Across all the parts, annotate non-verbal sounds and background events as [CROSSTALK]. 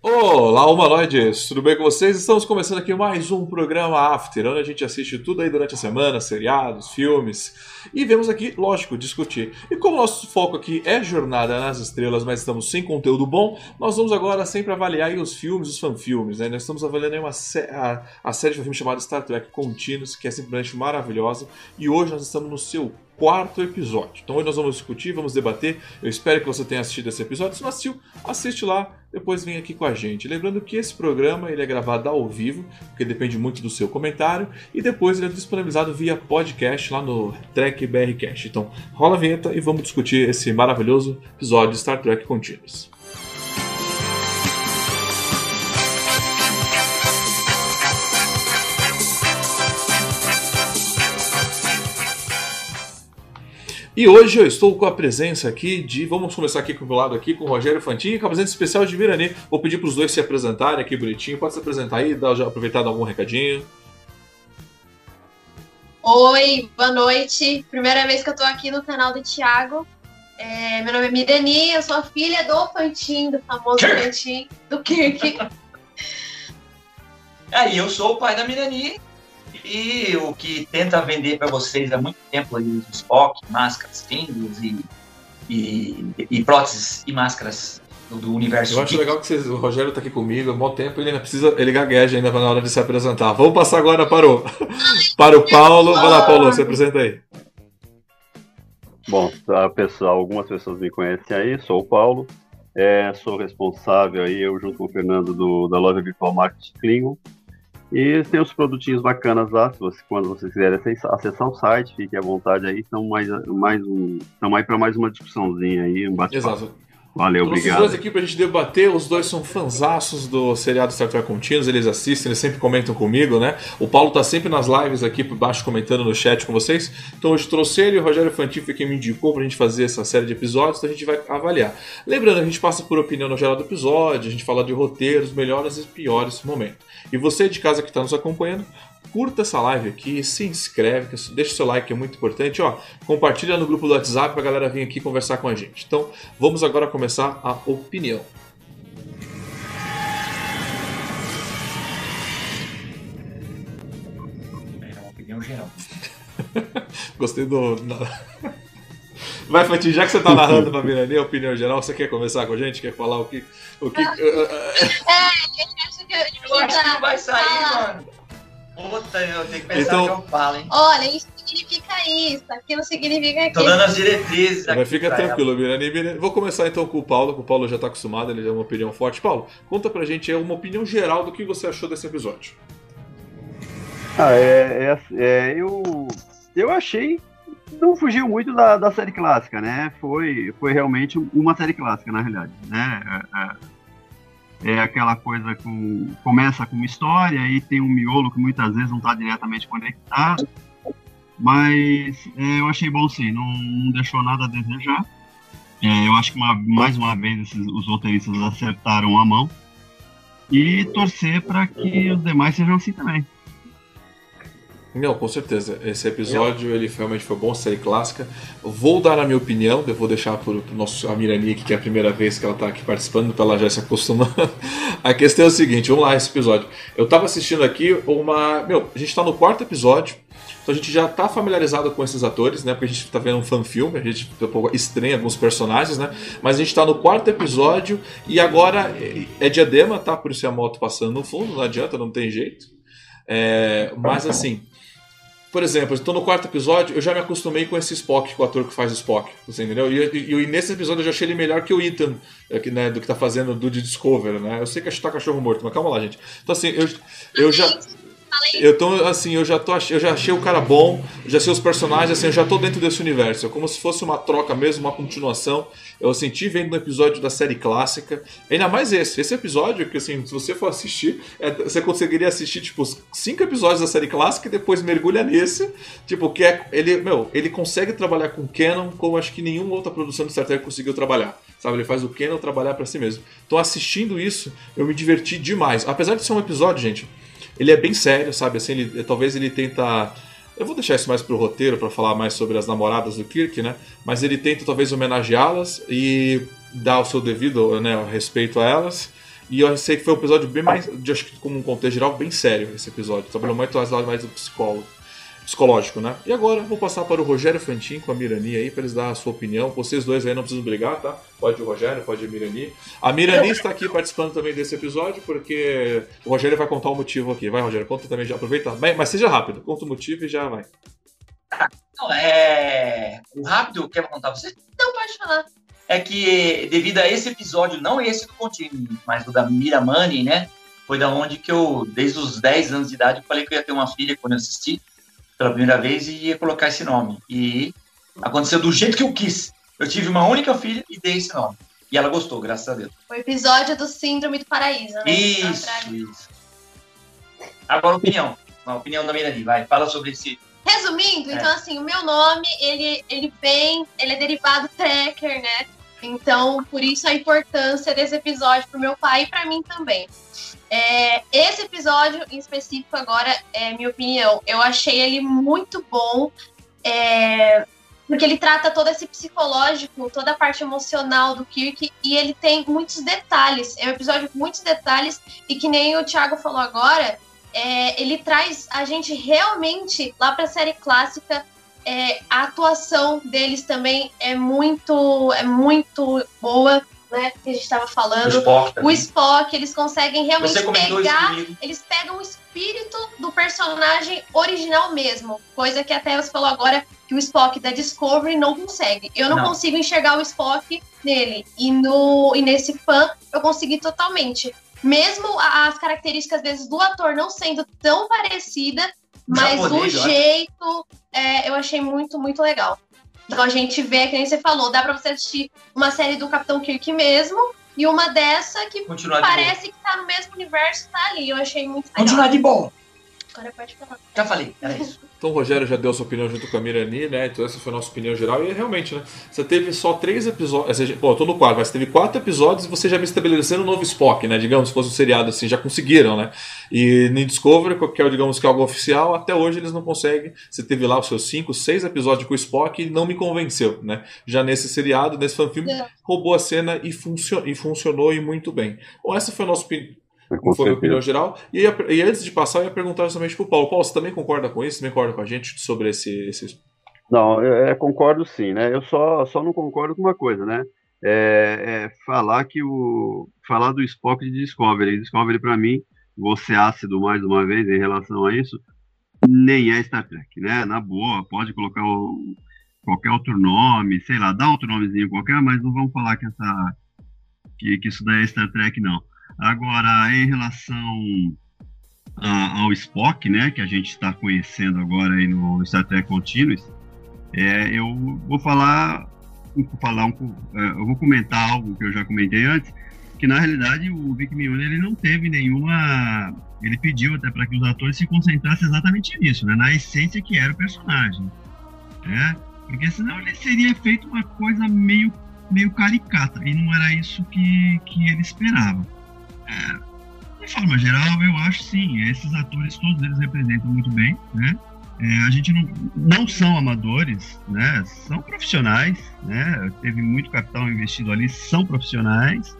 Olá, humanoides! Tudo bem com vocês? Estamos começando aqui mais um programa After, onde a gente assiste tudo aí durante a semana, seriados, filmes, e vemos aqui, lógico, discutir. E como nosso foco aqui é Jornada nas Estrelas, mas estamos sem conteúdo bom, nós vamos agora sempre avaliar os filmes, os fanfilmes, né? Nós estamos avaliando aí uma a, a série de filme chamada Star Trek Continuous, que é simplesmente maravilhosa, e hoje nós estamos no seu quarto episódio. Então hoje nós vamos discutir, vamos debater. Eu espero que você tenha assistido esse episódio. Se não assistiu, assiste lá, depois vem aqui com a gente. Lembrando que esse programa ele é gravado ao vivo, porque depende muito do seu comentário, e depois ele é disponibilizado via podcast lá no Trek. Então rola a vinheta e vamos discutir esse maravilhoso episódio de Star Trek Continuous. E hoje eu estou com a presença aqui de. Vamos começar aqui com o meu lado aqui, com o Rogério Fantini, com a presença especial de Virani. Vou pedir para os dois se apresentarem aqui bonitinho. Pode se apresentar aí, dar, já aproveitar dar algum recadinho. Oi, boa noite. Primeira vez que eu estou aqui no canal do Thiago. É, meu nome é Mirani, eu sou a filha do Fantin, do famoso Fantin, do Kirk. [LAUGHS] Aí, eu sou o pai da Mirani, e o que tenta vender para vocês há muito tempo aí, os Spock, máscaras, fingers e, e, e próteses e máscaras do, do universo. Eu acho geek. legal que vocês, o Rogério está aqui comigo há muito tempo ele ainda precisa, ele gagueja ainda na hora de se apresentar. Vamos passar agora para o, [LAUGHS] para o Paulo. Vai lá, Paulo, se apresenta aí. Bom, pessoal, algumas pessoas me conhecem aí, sou o Paulo, é, sou responsável aí, eu junto com o Fernando do, da loja Virtual Marketing Klingon, e tem os produtinhos bacanas lá, se você, quando vocês quiserem acessar o site, fique à vontade aí. Estão mais, mais um, estão aí para mais uma discussãozinha aí, um bate-papo. Valeu, Trouxe obrigado. os dois aqui pra gente debater, os dois são fanzaços do seriado Star Trek Continuous, eles assistem, eles sempre comentam comigo, né? O Paulo tá sempre nas lives aqui por baixo comentando no chat com vocês. Então hoje trouxe ele e o Rogério Fantin foi quem me indicou pra gente fazer essa série de episódios, então a gente vai avaliar. Lembrando, a gente passa por opinião no geral do episódio, a gente fala de roteiros, melhores e piores momentos. E você de casa que está nos acompanhando, curta essa live aqui, se inscreve, deixa o seu like que é muito importante, ó, compartilha no grupo do WhatsApp para a galera vir aqui conversar com a gente. Então, vamos agora começar a opinião. É uma opinião geral. [LAUGHS] Gostei do. [LAUGHS] Vai, Fatinho, já que você tá narrando pra Mirani a opinião geral, você quer começar com a gente? Quer falar o que. O que... [LAUGHS] É, eu acho que, eu acho que não vai sair, mano. Puta, eu tenho que pensar Então- que eu falo, hein? Olha, isso significa isso, aquilo significa Tô aquilo. dando as diretrizes aqui. Mas fica tranquilo, Mirani. Mirani. Vou começar então com o Paulo, que o Paulo já tá acostumado, ele já é uma opinião forte. Paulo, conta pra gente aí uma opinião geral do que você achou desse episódio. Ah, é, é, é, eu, eu achei não fugiu muito da, da série clássica, né? Foi, foi realmente uma série clássica, na realidade, né? É, é, aquela coisa com começa com uma história e tem um miolo que muitas vezes não está diretamente conectado, mas é, eu achei bom sim, não, não deixou nada a desejar. É, eu acho que uma, mais uma vez esses, os roteiristas acertaram a mão e torcer para que os demais sejam assim também. Não, com certeza. Esse episódio ele realmente foi bom, série clássica. Vou dar a minha opinião, eu vou deixar para o nosso Amirani, que é a primeira vez que ela está aqui participando, para ela já se acostumando. [LAUGHS] A questão é o seguinte, vamos lá, esse episódio. Eu estava assistindo aqui uma. Meu, a gente está no quarto episódio. Então a gente já está familiarizado com esses atores, né? Porque a gente está vendo um fan-filme, a gente estranha alguns personagens, né? Mas a gente está no quarto episódio e agora é diadema, tá? Por isso é a moto passando no fundo, não adianta, não tem jeito. É, mas assim, por exemplo, estou no quarto episódio, eu já me acostumei com esse Spock, com o ator que faz o Spock, você entendeu? E, e, e nesse episódio eu já achei ele melhor que o Ethan, que, né, do que tá fazendo do de Discover, né? Eu sei que tá cachorro morto, mas calma lá, gente. Então assim, eu, eu já... Eu tô, assim, eu já, tô, eu já achei o cara bom, já sei os personagens, assim, eu já tô dentro desse universo. É como se fosse uma troca mesmo, uma continuação. Eu senti vendo um episódio da série clássica. Ainda mais esse. Esse episódio, que assim, se você for assistir, é, você conseguiria assistir, tipo, cinco episódios da série clássica e depois mergulha nesse. Tipo, que é. Ele, meu, ele consegue trabalhar com Canon como acho que nenhuma outra produção de Star Trek conseguiu trabalhar. Sabe? Ele faz o Canon trabalhar para si mesmo. Então, assistindo isso, eu me diverti demais. Apesar de ser um episódio, gente Ele é bem sério, sabe? Assim, ele, talvez ele tenta. Eu vou deixar isso mais pro roteiro para falar mais sobre as namoradas do Kirk, né? Mas ele tenta talvez homenageá-las e dar o seu devido né, respeito a elas. E eu sei que foi um episódio bem mais, de, acho que como um contexto geral, bem sério esse episódio. Trabalhou muito mais lado mais do psicólogo psicológico, né? E agora vou passar para o Rogério Fantin com a Mirani aí, para eles dar a sua opinião. Vocês dois aí não precisam brigar, tá? Pode o Rogério, pode a Mirani. A Mirani está aqui participando também desse episódio, porque o Rogério vai contar o motivo aqui. Vai, Rogério, conta também, já aproveita. Mas seja rápido, conta o motivo e já vai. Não, é. O rápido, quer contar você? Não, pode falar. É que, devido a esse episódio, não esse do Contínuo, mas o da Miramani, né? Foi da onde que eu, desde os 10 anos de idade, eu falei que eu ia ter uma filha quando eu assisti pela primeira vez e ia colocar esse nome. E aconteceu do jeito que eu quis. Eu tive uma única filha e dei esse nome. E ela gostou, graças a Deus. O episódio do Síndrome do Paraíso, né? Isso, isso. Agora, opinião. A opinião da Mirani, vai. Fala sobre esse. Resumindo, É. então assim, o meu nome, ele, ele vem, ele é derivado tracker, né? Então, por isso a importância desse episódio pro meu pai e pra mim também. É, esse episódio em específico agora é minha opinião. Eu achei ele muito bom, é, porque ele trata todo esse psicológico, toda a parte emocional do Kirk e ele tem muitos detalhes. É um episódio com muitos detalhes e que nem o Thiago falou agora, é, ele traz a gente realmente lá para a série clássica. É, a atuação deles também é muito, é muito boa, né? Que a gente estava O falando. Spock. O. Spock, eles conseguem realmente pegar eles pegam o espírito do personagem original mesmo. Coisa que até você falou agora que o Spock da Discovery não consegue. Eu não, Não. consigo enxergar o Spock nele. E, no, e nesse fã eu consegui totalmente. Mesmo as características, às vezes, do ator não sendo tão parecida, mas japonês, o jeito é, eu achei muito, muito legal. Então a gente vê, que nem você falou, dá pra você assistir uma série do Capitão Kirk mesmo e uma dessa que Continuar de parece que tá no mesmo universo, tá ali. Eu achei muito legal. Continuar de boa. Agora pode falar. Já falei, era isso. Então o Rogério já deu sua opinião junto com a Mirani, né? Então essa foi a nossa opinião geral. E realmente, né? Você teve só três episódios. Pô, eu tô no quadro, mas teve quatro episódios e você já me estabelecendo um novo Spock, né? Digamos, se fosse um seriado assim, já conseguiram, né? E no Discovery, que é, digamos que é algo oficial, até hoje eles não conseguem. Você teve lá os seus cinco, seis episódios com o Spock e não me convenceu, né? Já nesse seriado, nesse fanfilme, Não. roubou a cena e, funcio e funcionou e muito bem. Bom, essa foi a nossa opinião. Com Foi a minha opinião geral. E, ia- e antes de passar, eu ia perguntar justamente pro Paulo. Paulo, você também concorda com isso? Também concorda com a gente sobre esse. esse... Não, eu, é, concordo sim, né? Eu só, só não concordo com uma coisa, né? É, é falar que o falar do Spock de Discovery. Discovery para mim, vou ser ácido mais uma vez em relação a isso, nem é Star Trek, né? Na boa, pode colocar o- qualquer outro nome, sei lá, dá outro nomezinho qualquer, mas não vamos falar que essa que, que isso daí é Star Trek não. Agora, em relação a- ao Spock, né, que a gente está conhecendo agora aí no Star Trek Continuous, é, eu vou falar, vou falar um, é, eu vou comentar algo que eu já comentei antes, que na realidade o Vic Mignogna ele não teve nenhuma, ele pediu até para que os atores se concentrassem exatamente nisso, né, na essência que era o personagem, né, porque senão ele seria feito uma coisa meio meio caricata e não era isso que, que ele esperava. É, de forma geral, eu acho sim, esses atores todos eles representam muito bem, né? É, a gente não, não são amadores, né? São profissionais, né? Teve muito capital investido ali, são profissionais.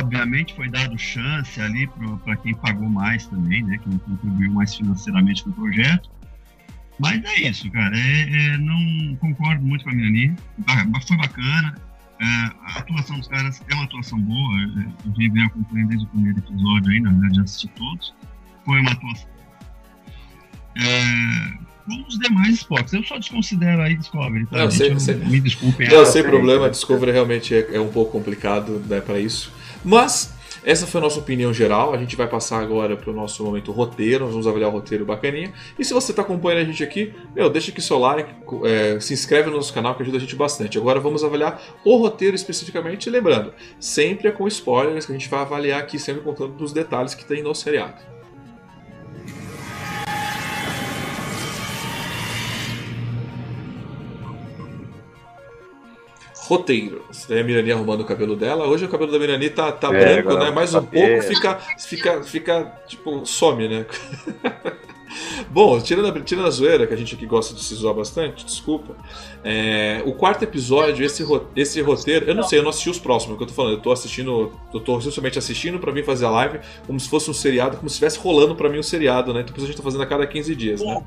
Obviamente foi dado chance ali para quem pagou mais também, né? Quem contribuiu mais financeiramente com o projeto. Mas é isso, cara. É, é, não concordo muito com a mas Foi bacana. É, a atuação dos caras é uma atuação boa. é, Eu já venho acompanhando desde o primeiro episódio aí, na verdade já assisti todos. Foi uma atuação. É, como os demais Spocks. Eu só desconsidero aí Discovery, tá? Não, gente? sei- Eu- sei. Me desculpem. Não, sem problema, Discovery realmente é, é um pouco complicado né, para isso. Mas essa foi a nossa opinião geral. A gente vai passar agora para o nosso momento roteiro. Nós vamos avaliar o roteiro bacaninha. E se você está acompanhando a gente aqui, meu, deixa aqui seu like, é, se inscreve no nosso canal que ajuda a gente bastante. Agora vamos avaliar o roteiro especificamente. Lembrando, sempre é com spoilers que a gente vai avaliar aqui, sempre contando dos detalhes que tem no seriado. Roteiro. Você tem a Mirani arrumando o cabelo dela. Hoje o cabelo da Mirani tá, tá É, branco, né? Mais tá um pouco fica, fica, fica, tipo, some, né? [LAUGHS] Bom, tirando a, tirando a zoeira, que a gente aqui gosta de se zoar bastante, desculpa. é, o quarto episódio, esse, esse roteiro, eu não sei, eu não assisti os próximos, é o que eu tô falando. Eu tô assistindo, eu tô justamente assistindo pra vir fazer a live como se fosse um seriado, como se estivesse rolando pra mim um seriado, né? Então por isso a gente tá fazendo a cada 15 dias, né?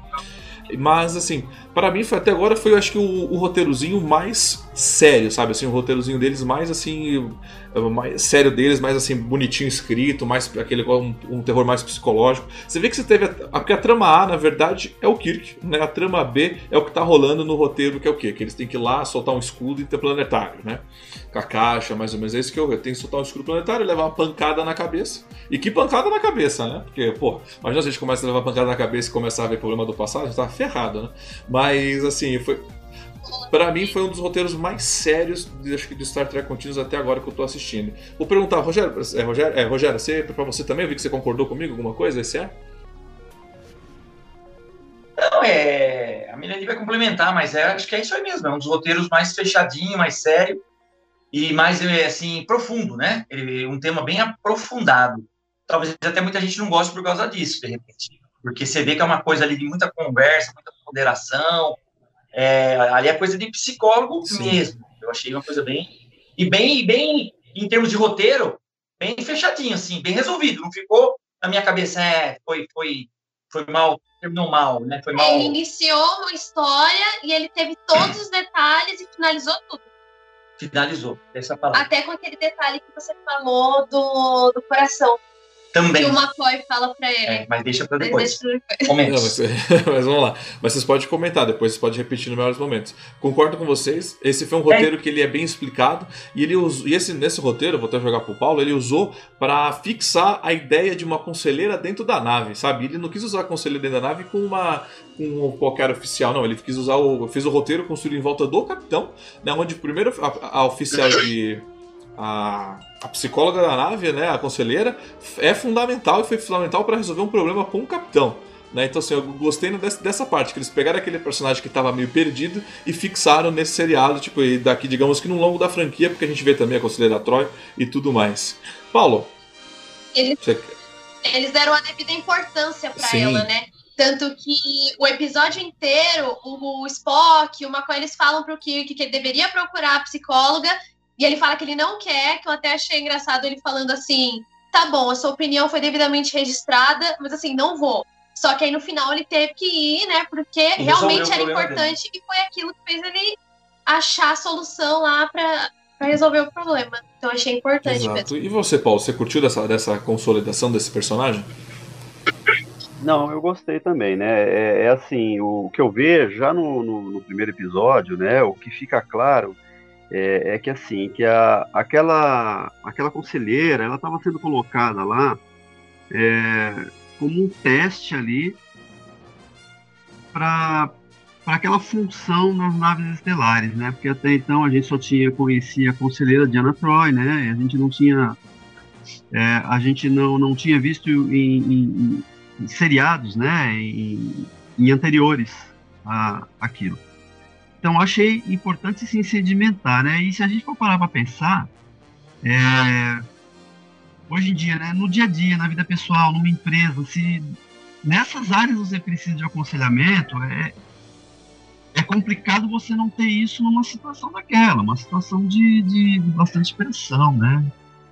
Mas, assim, pra mim foi, até agora foi, acho que, o, o roteirozinho mais sério, sabe? Assim, o roteirozinho deles mais, assim, o mais sério deles, mais, assim, bonitinho escrito, mais aquele, um, um terror mais psicológico. Você vê que você teve, a, porque a trama A, na verdade, é o Kirk, né? A trama B é o que tá rolando no roteiro, que é o quê? Que eles têm que ir lá soltar um escudo interplanetário, né? Com a caixa, mais ou menos, é isso que eu, eu tenho que soltar um escudo planetário e levar uma pancada na cabeça. E que pancada na cabeça, né? Porque, pô, imagina se a gente começa a levar pancada na cabeça e começar a ver problema do passado, a gente tá ferrado, né? Mas, assim, foi. Pra mim foi um dos roteiros mais sérios acho que do Star Trek Continuous até agora que eu tô assistindo. Vou perguntar, Rogério, é, Rogério, é, Rogério você, pra você também, eu vi que você concordou comigo alguma coisa, esse é? Não, é. A Milene vai complementar, mas é, acho que é isso aí mesmo. É um dos roteiros mais fechadinho, mais sério e mais, é, assim, profundo, né? Ele, um tema bem aprofundado. Talvez até muita gente não goste por causa disso, de repente. Porque você vê que é uma coisa ali de muita conversa, muita ponderação. É, ali é coisa de psicólogo Sim. mesmo. Eu achei uma coisa bem. E bem, bem, em termos de roteiro, bem fechadinho, assim, bem resolvido. Não ficou na minha cabeça, é, foi, foi, foi mal, terminou mal, né? Foi mal. Ele iniciou uma história e ele teve todos os detalhes e finalizou tudo. Finalizou, essa palavra. Até com aquele detalhe que você falou do, do coração. Também. Que o McCoy fala pra ele. É, mas deixa pra depois. deixa- Não, Momentos. mas, [LAUGHS] mas vamos lá. Mas vocês podem comentar, depois vocês podem repetir nos melhores momentos. Concordo com vocês. Esse foi um roteiro que ele é bem explicado. E ele usou, e esse, nesse roteiro, vou até jogar pro Paulo, ele usou para fixar a ideia de uma conselheira dentro da nave, sabe? Ele não quis usar a conselheira dentro da nave com uma com qualquer oficial, não. Ele quis usar o. fez o roteiro construído em volta do capitão, né? Onde primeiro a, a oficial de. A, a psicóloga da nave, né, a conselheira, é fundamental e foi fundamental para resolver um problema com o capitão. Né? Então, assim, eu gostei dessa, dessa parte, que eles pegaram aquele personagem que estava meio perdido e fixaram nesse seriado, tipo, e daqui, digamos que no longo da franquia, porque a gente vê também a Conselheira Troy e tudo mais. Paulo, Eles, você... eles deram a devida importância Sim. ela, né? Tanto que o episódio inteiro, o Spock o McCoy, eles falam pro Kirk que ele deveria procurar a psicóloga e ele fala que ele não quer, que eu até achei engraçado ele falando assim, tá bom, a sua opinião foi devidamente registrada, mas assim, não vou. Só que aí no final ele teve que ir, né? Porque resolveu realmente o era importante e foi aquilo que fez ele achar a solução lá pra, pra resolver o problema. Então achei importante mesmo. Exato. E você, Paulo, você curtiu dessa, dessa consolidação desse personagem? Não, eu gostei também, né? É, é assim, o que eu vejo já no, no- no primeiro episódio, né? O que fica claro é, é que assim, que a, aquela, aquela conselheira, ela estava sendo colocada lá é, como um teste ali para aquela função nas naves estelares, né? Porque até então a gente só tinha conhecia a conselheira Diana Troy, né? E a gente não tinha é, a gente não, não tinha visto em, em- em seriados, né, em, em anteriores a aquilo. Então achei importante se sedimentar, né? E se a gente for parar para pensar, é, hoje em dia, né, no dia a dia, na vida pessoal, numa empresa, se nessas áreas você precisa de aconselhamento, é, é complicado você não ter isso numa situação daquela, uma situação de, de bastante pressão, né?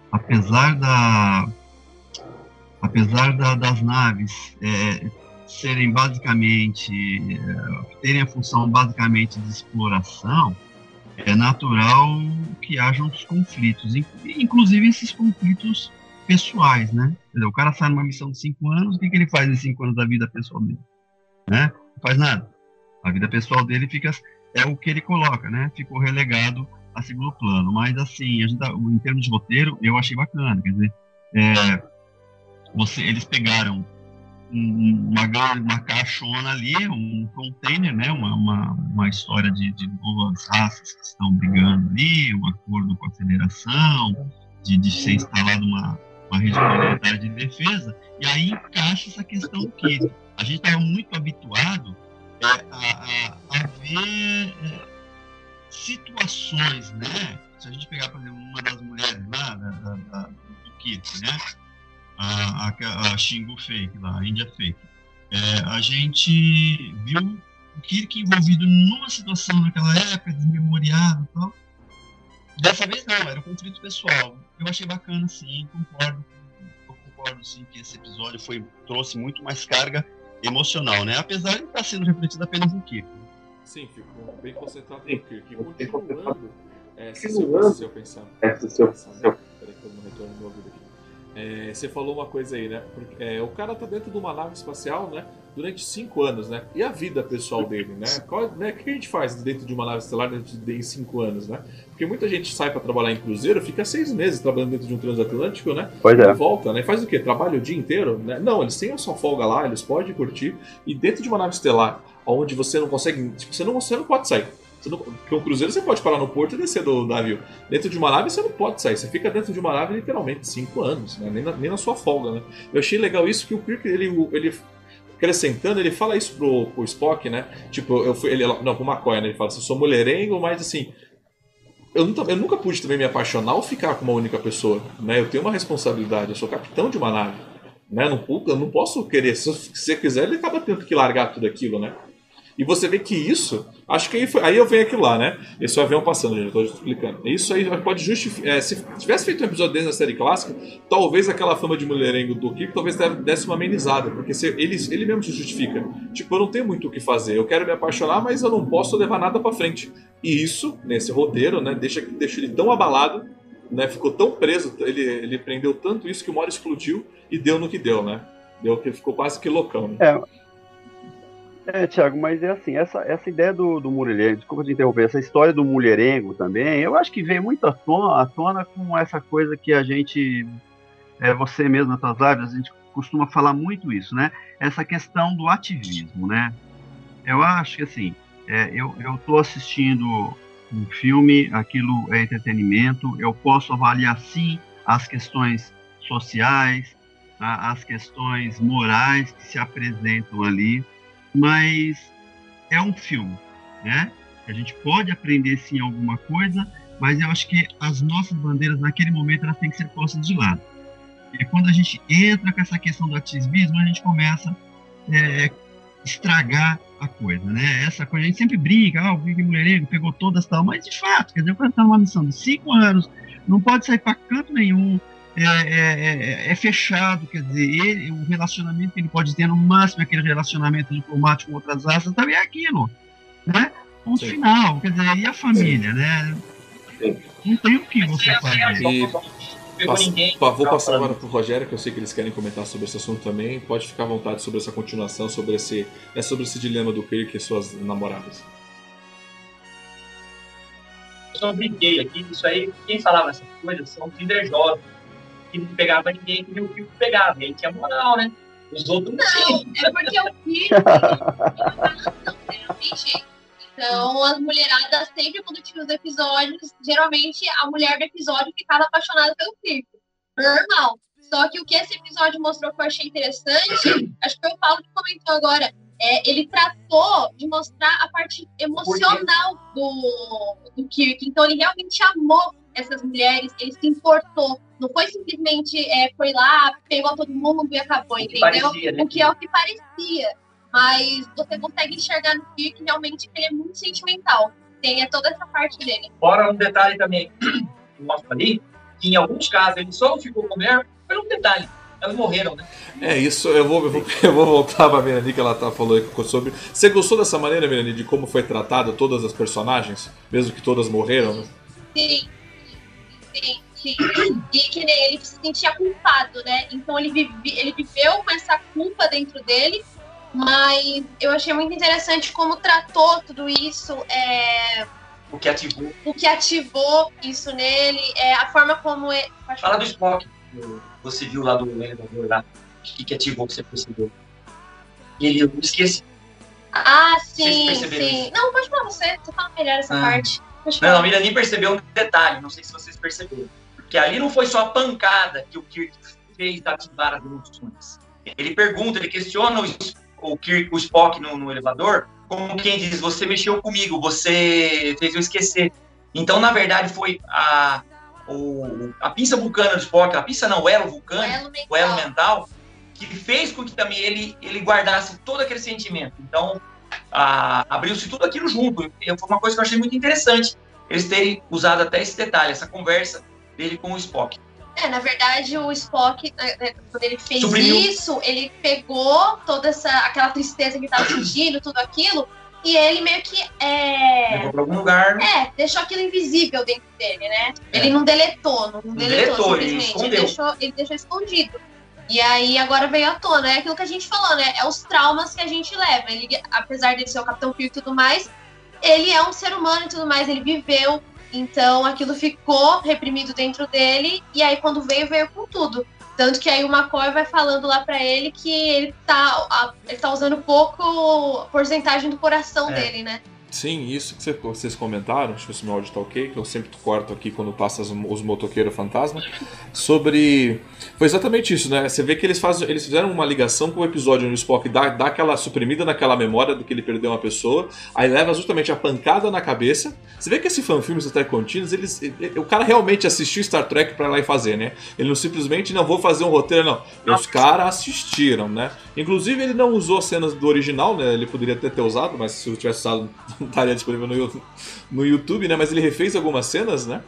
Apesar da apesar da- das naves é, serem basicamente é, terem a função basicamente de exploração, é natural que hajam os conflitos, in- inclusive esses conflitos pessoais, né? Dizer, O cara sai numa missão de cinco anos, o que, que ele faz em cinco anos da vida pessoal dele? Né? Não faz nada. A vida pessoal dele fica é o que ele coloca, né? Ficou relegado a segundo plano. Mas assim, a gente tá- em termos de roteiro, eu achei bacana. Quer dizer, é, você, eles pegaram uma, uma caixona ali, um container, né? Uma, uma, uma história de, de duas raças que estão brigando ali, um acordo com a federação, de, de ser instalada uma, uma rede planetária de defesa, e aí encaixa essa questão que a gente estava muito habituado é, a, a, a ver é, situações, né? Se a gente pegar, por exemplo, uma das mulheres lá, da, da, da do Kit, né? A, a, a Xingu Fake lá, a Índia Fake. É, a gente viu o Kirk envolvido numa situação naquela época, desmemoriado e tal. Dessa vez não, era um conflito pessoal. Eu achei bacana, sim, concordo. Eu concordo, sim, que esse episódio foi, trouxe muito mais carga emocional, né? Apesar de estar sendo refletido apenas no Kirk. Sim, ficou bem concentrado no Kirk. Continuando, é, se, eu, se eu pensar. É, se eu pensar. Peraí que eu não retorno meu ouvido aqui. É, você falou uma coisa aí, né? Porque, é, o cara tá dentro de uma nave espacial, né? Durante cinco anos, né? E a vida pessoal dele, né? Qual, né? O que a gente faz dentro de uma nave estelar dentro de, em cinco anos, né? Porque muita gente sai para trabalhar em cruzeiro, fica seis meses trabalhando dentro de um transatlântico, né? Pois é. E volta, né? Faz o quê? Trabalha o dia inteiro? Né? Não, eles têm a sua folga lá, eles podem curtir. E dentro de uma nave estelar, onde você não consegue. Tipo, você não, você não pode sair. Porque um cruzeiro você pode parar no porto e descer do navio. Dentro de uma nave você não pode sair. Você fica dentro de uma nave literalmente cinco anos, né? nem, na, nem na sua folga. Né? Eu achei legal isso que o Kirk, ele, ele acrescentando, ele fala isso pro, pro Spock, né? Tipo, eu fui. Ele, não, pro McCoy, né? Ele fala assim: sou mulherengo, mas assim. Eu nunca, eu nunca pude também me apaixonar ou ficar com uma única pessoa. Né? Eu tenho uma responsabilidade, eu sou capitão de uma nave. Né? Não, eu não posso querer. Se você quiser, ele acaba tendo que largar tudo aquilo, né? E você vê que isso, acho que aí, foi, aí eu venho aquilo lá, né? Esse avião passando, gente, eu tô explicando. Isso aí pode justificar. É, se tivesse feito um episódio desse na série clássica, talvez aquela fama de mulherengo do Kirk talvez desse uma amenizada, porque se, ele, ele mesmo se justifica. Tipo, eu não tenho muito o que fazer, eu quero me apaixonar, mas eu não posso levar nada para frente. E isso, nesse roteiro, né, deixa, deixa ele tão abalado, né? Ficou tão preso, ele, ele prendeu tanto isso que uma hora explodiu e deu no que deu, né? Deu que ficou quase que loucão, né? É. É, Tiago, mas é assim, essa, essa ideia do, do mulherengo, desculpa te interromper, essa história do mulherengo também, eu acho que veio muito à tona, à tona com essa coisa que a gente, é, você mesmo nas suas lives, a gente costuma falar muito isso, né? Essa questão do ativismo, né? Eu acho que assim, é, eu estou assistindo um filme, aquilo é entretenimento, eu posso avaliar sim as questões sociais, as questões morais que se apresentam ali, mas é um filme, né? A gente pode aprender sim alguma coisa, mas eu acho que as nossas bandeiras naquele momento elas têm que ser postas de lado. E quando a gente entra com essa questão do ativismo, a gente começa é, estragar a coisa, né? Essa coisa a gente sempre brinca, ah, o Big Mulherengo pegou todas tal, mas de fato, quer dizer, quando está numa missão de cinco anos, não pode sair para canto nenhum, é, é, é, é, fechado, quer dizer, ele, o relacionamento que ele pode ter no máximo aquele relacionamento diplomático com outras raças também é aquilo, né? Ponto Sim. final, quer dizer, e a família, né? Não tem o que você fazer. E... Passa, vou passar agora para o Rogério, que eu sei que eles querem comentar sobre esse assunto também. Pode ficar à vontade sobre essa continuação, sobre esse, é sobre esse dilema do Kirk e suas namoradas. Eu só brinquei aqui, isso aí, quem falava essas coisas são invejosos que não pegava ninguém que o Kiko pegava. Ele tinha moral, né? Os outros não. Não, é porque o Kiko. Então, as mulheradas sempre, quando tinha os episódios, geralmente a mulher do episódio ficava apaixonada pelo Kiko. Normal. Só que o que esse episódio mostrou que eu achei interessante, acho que foi o Paulo que comentou agora, é, ele tratou de mostrar a parte emocional do, do Kirk. Então, ele realmente amou essas mulheres, ele se importou. Não foi simplesmente é, foi lá, pegou todo mundo e acabou, entendeu? Parecia, né? O que é o que parecia. Mas você consegue enxergar no Kirk realmente que ele é muito sentimental. Tem é toda essa parte dele. Fora um detalhe também que mostra ali, que em alguns casos ele só ficou com mulher por um detalhe. Elas morreram, né? É isso, eu vou, eu vou, [LAUGHS] eu vou voltar pra Mirani que ela tá, falou sobre. Você gostou dessa maneira, Mirani, de como foi tratada todas as personagens? Mesmo que todas morreram? Né? Sim, Sim, sim. E que nem ele se sentia culpado, né? Então ele, vive, ele viveu com essa culpa dentro dele, mas eu achei muito interessante como tratou tudo isso. É... O que ativou. O que ativou isso nele, é, a forma como. É... Fala do Spock. Você viu lá do elevador lá. O que, que ativou que você percebeu? Ele, eu esqueci. Ah, sim, sim. Isso? Não, pode falar você, você fala melhor essa ah. parte. Não, a Miriam nem percebeu um detalhe, não sei se vocês perceberam. Que ali não foi só a pancada que o Kirk fez ativar as emoções. Ele pergunta, ele questiona o, o Kirk, o Spock no, no elevador, como quem diz, você mexeu comigo, você fez eu esquecer. Então, na verdade, foi a, o, a pinça vulcana do Spock, a pinça não, o elo vulcânico, o elo mental, que fez com que também ele, ele guardasse todo aquele sentimento. Então, abriu-se tudo aquilo junto. E foi uma coisa que eu achei muito interessante, eles terem usado até esse detalhe, essa conversa dele com o Spock. É, na verdade, o Spock, né, né, quando ele fez Suprimiu. isso, ele pegou toda essa aquela tristeza que estava sentindo, tudo aquilo, e ele meio que é. Levou pra algum lugar. É, deixou aquilo invisível dentro dele, né? É. Ele não deletou, não, não deletou, deletou simplesmente. Ele, ele, deixou, ele deixou escondido. E aí agora veio à tona. É aquilo que a gente falou, né? É os traumas que a gente leva. Ele, apesar de ser o Capitão Kirk e tudo mais, ele é um ser humano e tudo mais, ele viveu então aquilo ficou reprimido dentro dele e aí quando veio, veio com tudo. Tanto que aí o McCoy vai falando lá para ele que ele tá, ele tá usando pouco porcentagem do coração é. dele, né? Sim, isso que vocês comentaram, deixa eu ver se meu áudio tá ok, que eu sempre corto aqui quando passa os motoqueiros fantasma, sobre... Foi exatamente isso, né? Você vê que eles, fazem, eles fizeram uma ligação com o episódio onde o Spock dá, dá aquela suprimida naquela memória do que ele perdeu uma pessoa, aí leva justamente a pancada na cabeça. Você vê que esse fanfilme Star Continuous, eles, ele, o cara realmente assistiu Star Trek para lá e fazer, né? Ele não simplesmente, não vou fazer um roteiro, não. Os caras assistiram, né? Inclusive ele não usou cenas do original, né? Ele poderia até ter usado, mas se eu tivesse usado estaria disponível no, no YouTube, né? Mas ele refez algumas cenas, né?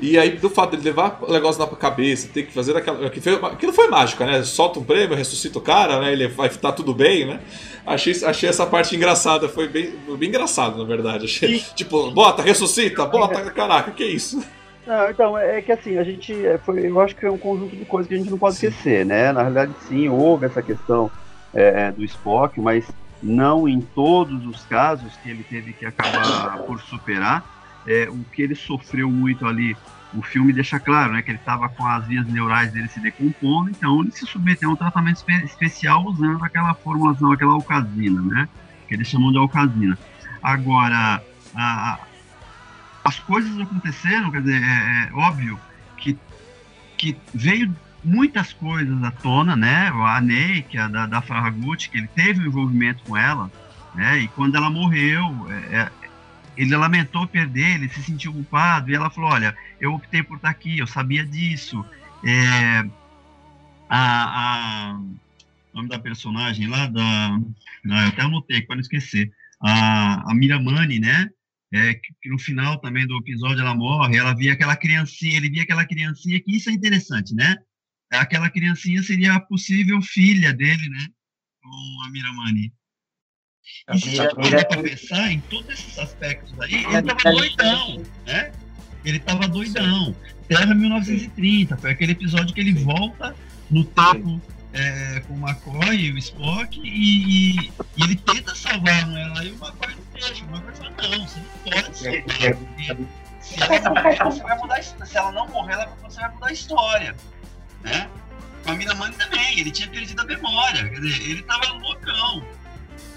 E aí, do fato de levar o negócio na cabeça, ter que fazer aquela. Aquilo foi mágica, né? Solta um prêmio, ressuscita o cara, né? Ele vai estar tá tudo bem, né? Achei, achei essa parte engraçada, foi bem, bem engraçado, na verdade. Achei, e... Tipo, bota, ressuscita, bota, caraca, que isso? Não, então, é que assim, a gente. É, foi, eu acho que é um conjunto de coisas que a gente não pode sim. esquecer, né? Na realidade, sim, houve essa questão é, do Spock, mas não em todos os casos que ele teve que acabar por superar. É, o que ele sofreu muito ali, o filme deixa claro, né, que ele estava com as vias neurais dele se decompondo, então ele se submeteu a um tratamento espe especial usando aquela formulação, aquela alcazina, né, que eles chamam de alcazina. Agora, a, as coisas aconteceram, quer dizer, é, é óbvio que, que veio muitas coisas à tona, né? A Ney, que é da, da Farragut, que ele teve um envolvimento com ela, né? E quando ela morreu, é, é, ele lamentou perder, ele se sentiu culpado, e ela falou, olha, eu optei por estar aqui, eu sabia disso. É, a, a nome da personagem lá, da, não, eu até anotei, para não esquecer, a, a Miramani, né? É, que, que, no final também do episódio ela morre, ela via aquela criancinha, ele via aquela criancinha, que isso é interessante, né? Aquela criancinha seria a possível filha dele, né? Com a Miramani. E se já parar para pensar em todos esses aspectos aí, ele estava doidão, né? Ele estava doidão. Terra 1930, foi aquele episódio que ele volta no tempo é, com o McCoy e o Spock e, e, e ele tenta salvar ela e o McCoy não deixa. O McCoy fala, não, você não pode salvar. se ela morrer, você vai mudar Se ela não morrer, você vai mudar a história né? Com a Miramani também, ele tinha perdido a memória, quer dizer, ele tava loucão,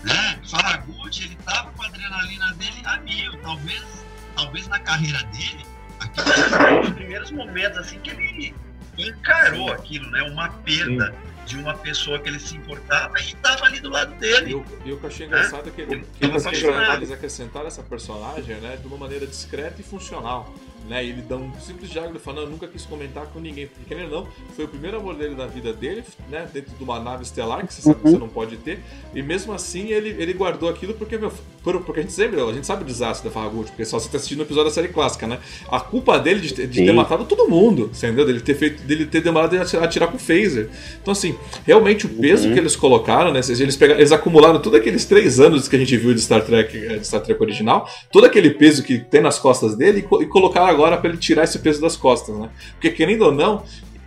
né? Faragut, ele tava com a adrenalina dele a mil, talvez, talvez na carreira dele, aqueles primeiros momentos assim que ele encarou aquilo, né? Uma perda. Sim de uma pessoa que ele se importava e estava ali do lado dele. E o, e o que eu achei engraçado é, é que, ele, que eles, eles acrescentaram essa personagem né, de uma maneira discreta e funcional né? ele dá um simples diálogo falando, eu nunca quis comentar com ninguém, porque querendo ou não, foi o primeiro amor dele na vida dele, né? Dentro de uma nave estelar que você sabe que você não pode ter, e mesmo assim ele, ele guardou aquilo porque, meu, porque a gente sempre, a gente sabe o desastre da Farragut, porque só você tá assistindo o episódio da série clássica, né? A culpa dele de, ter, de ter matado todo mundo, entendeu? Dele ter feito, dele ter demorado a atirar com o phaser. Então assim, realmente o peso uhum. que eles colocaram, né? Eles, pegaram, eles acumularam todos aqueles três anos que a gente viu de Star Trek, eh, de Star Trek original, todo aquele peso que tem nas costas dele e, e colocaram agora para ele tirar esse peso das costas, né? Porque querendo ou não,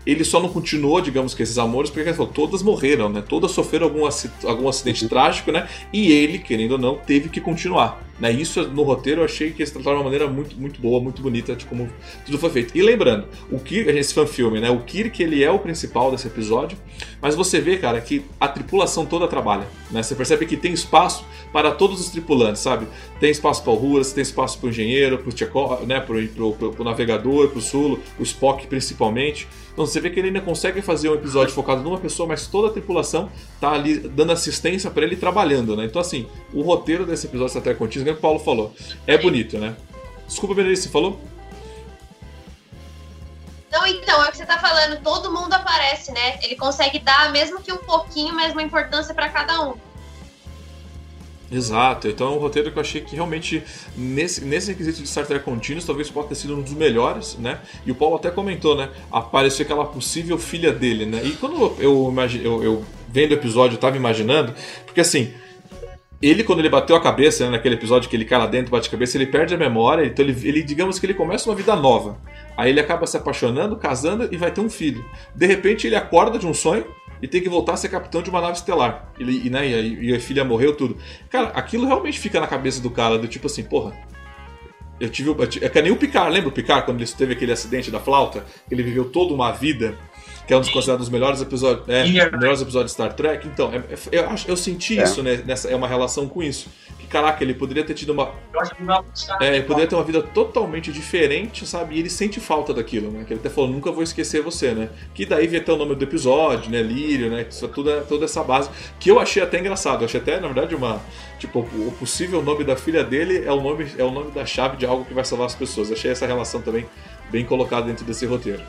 ele só não continuou, digamos que esses amores, porque falou, todas morreram, né? Todas sofreram algum, algum acidente trágico, né? E ele, querendo ou não, teve que continuar. Né? Isso no roteiro eu achei que eles trataram de uma maneira muito, muito boa, muito bonita de como tudo foi feito. E lembrando, o Kirk, esse fanfilme, né? O Kirk ele é o principal desse episódio, mas você vê, cara, que a tripulação toda trabalha. Né? Você percebe que tem espaço para todos os tripulantes, sabe? Tem espaço para o Ruras, tem espaço para o engenheiro, para o Tchekov, né? para o navegador, para o Sulo, o Spock principalmente. Então você vê que ele ainda consegue fazer um episódio focado numa pessoa, mas toda a tripulação tá ali dando assistência para ele trabalhando, né? Então assim, o roteiro desse episódio até contínuo, que o Paulo falou, é bonito, né? Desculpa, Benedito, você falou? Não, então, é o que você tá falando, todo mundo aparece, né? Ele consegue dar, mesmo que um pouquinho, mesma importância para cada um. Exato, então é um roteiro que eu achei que realmente, nesse, nesse requisito de Star Trek Continuous, talvez possa ter sido um dos melhores, né? E o Paulo até comentou, né? Apareceu aquela possível filha dele, né? E quando eu, eu, eu vendo o episódio, eu tava imaginando, porque assim, ele, quando ele bateu a cabeça, né, naquele episódio que ele cai lá dentro, bate a cabeça, ele perde a memória, então ele, ele, digamos que ele começa uma vida nova. Aí ele acaba se apaixonando, casando e vai ter um filho. De repente ele acorda de um sonho e tem que voltar a ser capitão de uma nave estelar. Ele, e, né, e, a, filha morreu, tudo. Cara, aquilo realmente fica na cabeça do cara, do tipo assim, porra. Eu tive. É que nem o Picard, lembra o Picard quando ele teve aquele acidente da flauta? Ele viveu toda uma vida, que é um dos considerados os melhores episódios, é, melhores episódios de Star Trek. Então, é, é, eu, eu senti é. isso, né? Nessa, é uma relação com isso que, caraca, ele poderia ter tido uma. É, ele poderia ter uma vida totalmente diferente, sabe? E ele sente falta daquilo, né? Que ele até falou, nunca vou esquecer você, né? Que daí vem até o nome do episódio, né? Lírio, né? Isso, toda, toda essa base. Que eu achei até engraçado. Eu achei até, na verdade, uma. Tipo, o possível nome da filha dele é o nome, é o nome da chave de algo que vai salvar as pessoas. Eu achei essa relação também bem colocada dentro desse roteiro.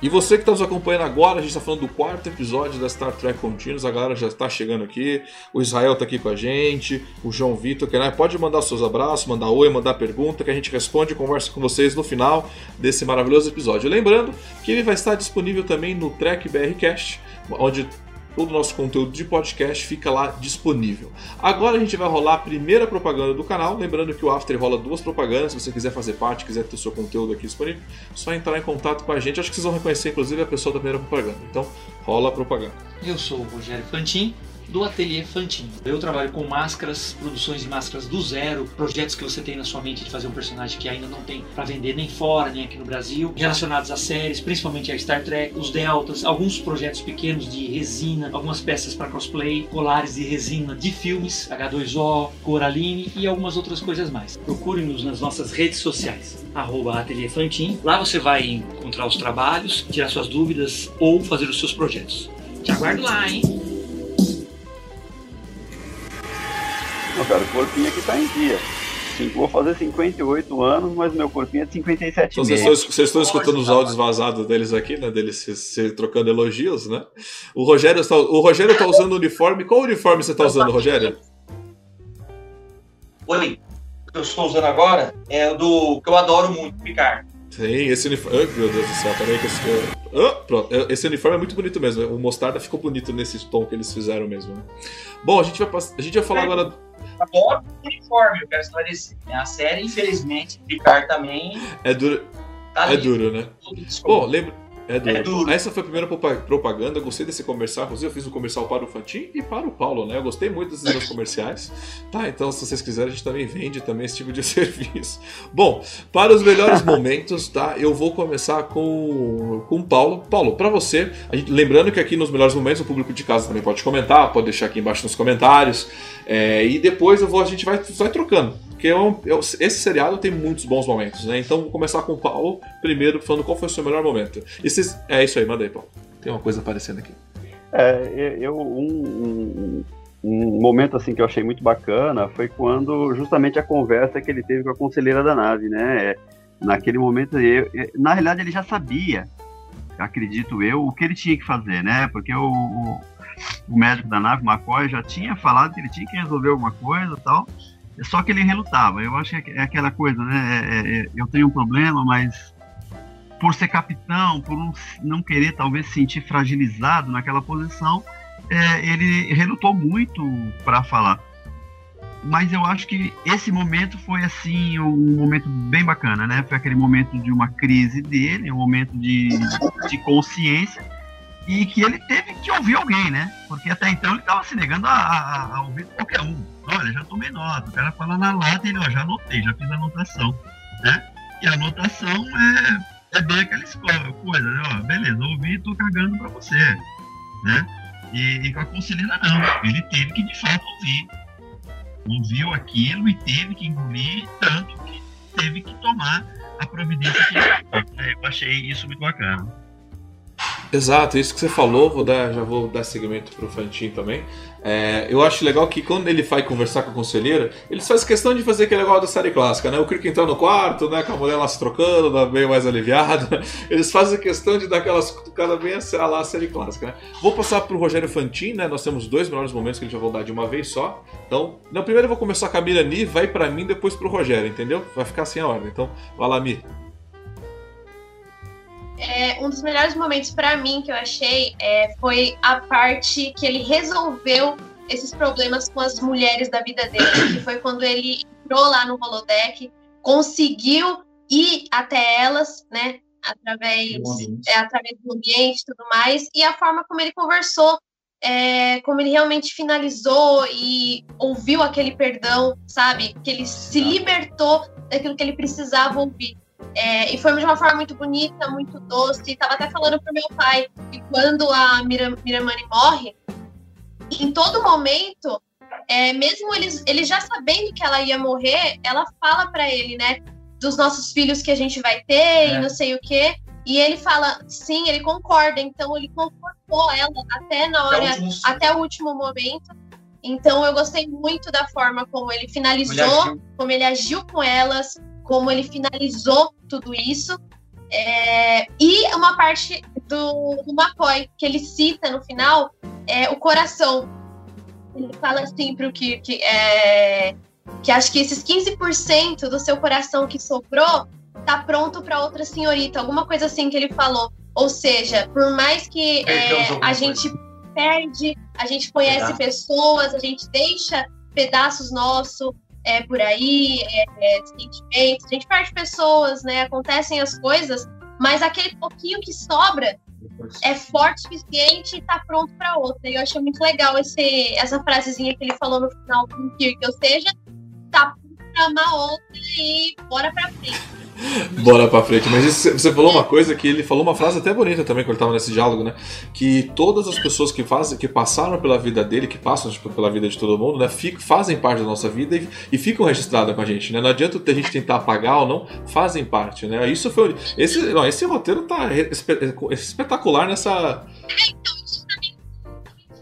E você que está nos acompanhando agora, a gente está falando do quarto episódio da Star Trek Continuous, a galera já está chegando aqui, o Israel está aqui com a gente, o João Vitor, que né, pode mandar seus abraços, mandar oi, mandar pergunta, que a gente responde e conversa com vocês no final desse maravilhoso episódio. Lembrando que ele vai estar disponível também no Trek BRcast, onde todo o nosso conteúdo de podcast fica lá disponível. Agora a gente vai rolar a primeira propaganda do canal, lembrando que o After rola duas propagandas, se você quiser fazer parte, quiser ter o seu conteúdo aqui disponível, é só entrar em contato com a gente. Acho que vocês vão reconhecer inclusive a pessoa da primeira propaganda. Então, rola a propaganda. Eu sou o Rogério Fantin do Ateliê Fantin. Eu trabalho com máscaras, produções de máscaras do zero, projetos que você tem na sua mente de fazer um personagem que ainda não tem para vender nem fora, nem aqui no Brasil, relacionados a séries, principalmente a Star Trek, os Deltas, alguns projetos pequenos de resina, algumas peças para cosplay, colares de resina de filmes, H2O, Coraline e algumas outras coisas mais. Procure-nos nas nossas redes sociais, arroba Ateliê Fantin. Lá você vai encontrar os trabalhos, tirar suas dúvidas ou fazer os seus projetos. Te aguardo lá, hein? Não, cara, o corpinho aqui tá em dia. Vou fazer 58 anos, mas meu corpinho é de 57 então, vocês, estão, vocês estão escutando os áudios vazados deles aqui, né? Deles se, se trocando elogios, né? O Rogério está, o Rogério tá usando o uniforme. Qual uniforme você está usando, Rogério? Oi, o que eu estou usando agora é o do que eu adoro muito, Picard. Sim, esse uniforme. Oh, meu Deus do céu, peraí que esse. Oh, pronto. Esse uniforme é muito bonito mesmo. O mostarda ficou bonito nesse tom que eles fizeram mesmo. Né? Bom, a gente vai, a gente vai falar é. agora adoro uniforme, eu quero esclarecer. A série, infelizmente, Picard também. É duro. Tá é duro, né? Bom, lembra. É duro. é duro. Essa foi a primeira propaganda. Eu gostei desse comercial. Inclusive, eu fiz um comercial para o Fantin e para o Paulo, né? Eu gostei muito desses meus [LAUGHS] comerciais. Tá, então, se vocês quiserem, a gente também vende também esse tipo de [LAUGHS] serviço. Bom, para os melhores [LAUGHS] momentos, tá? Eu vou começar com, com o Paulo. Paulo, para você, gente, lembrando que aqui nos melhores momentos o público de casa também pode comentar, pode deixar aqui embaixo nos comentários. É, e depois eu vou, a gente vai, vai trocando. Porque eu, eu, esse seriado tem muitos bons momentos, né? Então vou começar com o Paulo primeiro, falando qual foi o seu melhor momento. Esse, é isso aí, manda aí, Paulo. Tem uma coisa aparecendo aqui. É, eu um, um, um, momento assim que eu achei muito bacana foi quando justamente a conversa que ele teve com a conselheira da nave, né? Naquele momento, eu, na realidade ele já sabia, acredito eu, o que ele tinha que fazer, né? Porque o, o, o médico da nave, McCoy, já tinha falado que ele tinha que resolver alguma coisa e tal. Só que ele relutava. Eu acho que é aquela coisa, né? É, é, é, eu tenho um problema, mas por ser capitão, por não, não querer talvez se sentir fragilizado naquela posição, é, ele relutou muito para falar. Mas eu acho que esse momento foi assim um momento bem bacana, né? Foi aquele momento de uma crise dele, um momento de, de consciência e que ele teve que ouvir alguém, né? Porque até então ele estava se negando a, a, a, ouvir qualquer um. Olha, já tomei nota, o cara fala na lata e ele, ó, já anotei, já fiz a anotação, né? E a anotação é, é bem aquela escola, coisa, né? Ó, beleza, ouvi, tô cagando pra você, né? E, e com a conselheira não, ele teve que de fato ouvir. Ouviu aquilo e teve que engolir, tanto que teve que tomar a providência que ele Eu achei isso muito bacana. Exato, isso que você falou, vou dar, já vou dar segmento pro Fantin também. É, eu acho legal que quando ele vai conversar com a conselheira, eles fazem questão de fazer aquele negócio da série clássica, né? O Crick entrando no quarto, né? Com a mulher lá se trocando, meio mais aliviada. [LAUGHS] Eles fazem questão de dar aquelas cutucadas bem a lá a série clássica, né? Vou passar pro Rogério Fantin, né? Nós temos dois melhores momentos que a gente vai dar de uma vez só. Então, não, primeiro eu vou começar com a Mirani, vai para mim, depois pro Rogério, entendeu? Vai ficar assim a ordem. Então, vai lá, Mi. É, um dos melhores momentos para mim que eu achei é, foi a parte que ele resolveu esses problemas com as mulheres da vida dele, que foi quando ele entrou lá no holodeck, conseguiu ir até elas, né, através, é, através do ambiente e tudo mais, e a forma como ele conversou, é, como ele realmente finalizou e ouviu aquele perdão, sabe, que ele se libertou daquilo que ele precisava ouvir. É, e foi de uma forma muito bonita, muito doce. Tava até falando pro meu pai que quando a Miram, Miramani morre, em todo momento, é, mesmo eles, ele já sabendo que ela ia morrer, ela fala para ele, né, dos nossos filhos que a gente vai ter é. e não sei o quê. E ele fala, sim, ele concorda. Então ele confortou ela até na hora, até, até o último momento. Então eu gostei muito da forma como ele finalizou, ele como ele agiu com elas, como ele finalizou tudo isso. É, e uma parte do, do McCoy, que ele cita no final, é o coração. Ele fala assim para o que, que, é, que acho que esses 15% do seu coração que sobrou tá pronto para outra senhorita, alguma coisa assim que ele falou. Ou seja, por mais que é, a gente perde, a gente conhece pessoas, a gente deixa pedaços nossos, é, por aí, é, é, sentimentos, a gente perde pessoas, né? Acontecem as coisas, mas aquele pouquinho que sobra é forte o suficiente e tá pronto para outra. E eu achei muito legal esse, essa frasezinha que ele falou no final do Kirk, ou seja, tá pronto pra amar outra e bora pra frente. Bora pra frente. Mas isso, você falou uma coisa que ele falou uma frase até bonita também quando ele tava nesse diálogo, né? Que todas as pessoas que fazem, que passaram pela vida dele, que passam tipo, pela vida de todo mundo, né? Fico, fazem parte da nossa vida e, e ficam registradas com a gente, né? Não adianta a gente tentar apagar ou não, fazem parte, né? Isso foi. Esse, não, esse roteiro tá espetacular nessa. Então,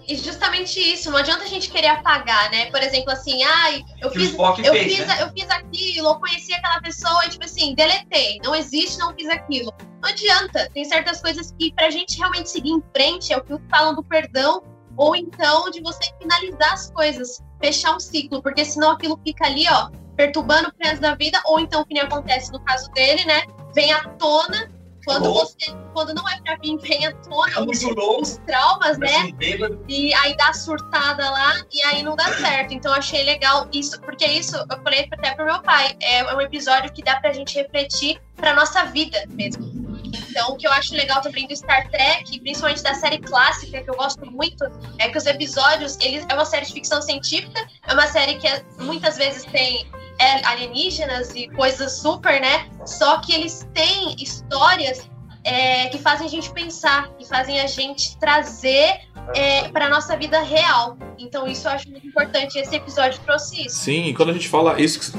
e justamente isso, não adianta a gente querer apagar, né? Por exemplo, assim, ai, eu fiz, eu, fez, fiz, né? eu fiz aquilo, eu conheci aquela pessoa e, tipo assim, deletei. Não existe, não fiz aquilo. Não adianta. Tem certas coisas que, pra gente realmente seguir em frente, é o que falam do perdão, ou então de você finalizar as coisas, fechar um ciclo, porque senão aquilo fica ali, ó, perturbando o resto da vida, ou então, que nem acontece no caso dele, né? Vem à tona quando você, quando não é pra vir, vem à tona os, os, traumas, né? E aí dá surtada lá e aí não dá certo. Então eu achei legal isso, porque isso eu falei até pro meu pai. É um episódio que dá pra gente refletir pra nossa vida mesmo. Então, o que eu acho legal também do Star Trek, principalmente da série clássica, que eu gosto muito, é que os episódios, eles é uma série de ficção científica, é uma série que muitas vezes tem é, alienígenas e coisas super, né? Só que eles têm histórias é, que fazem a gente pensar, que fazem a gente trazer é, para nossa vida real. Então isso eu acho muito importante. Esse episódio trouxe isso. Sim, quando a gente fala isso.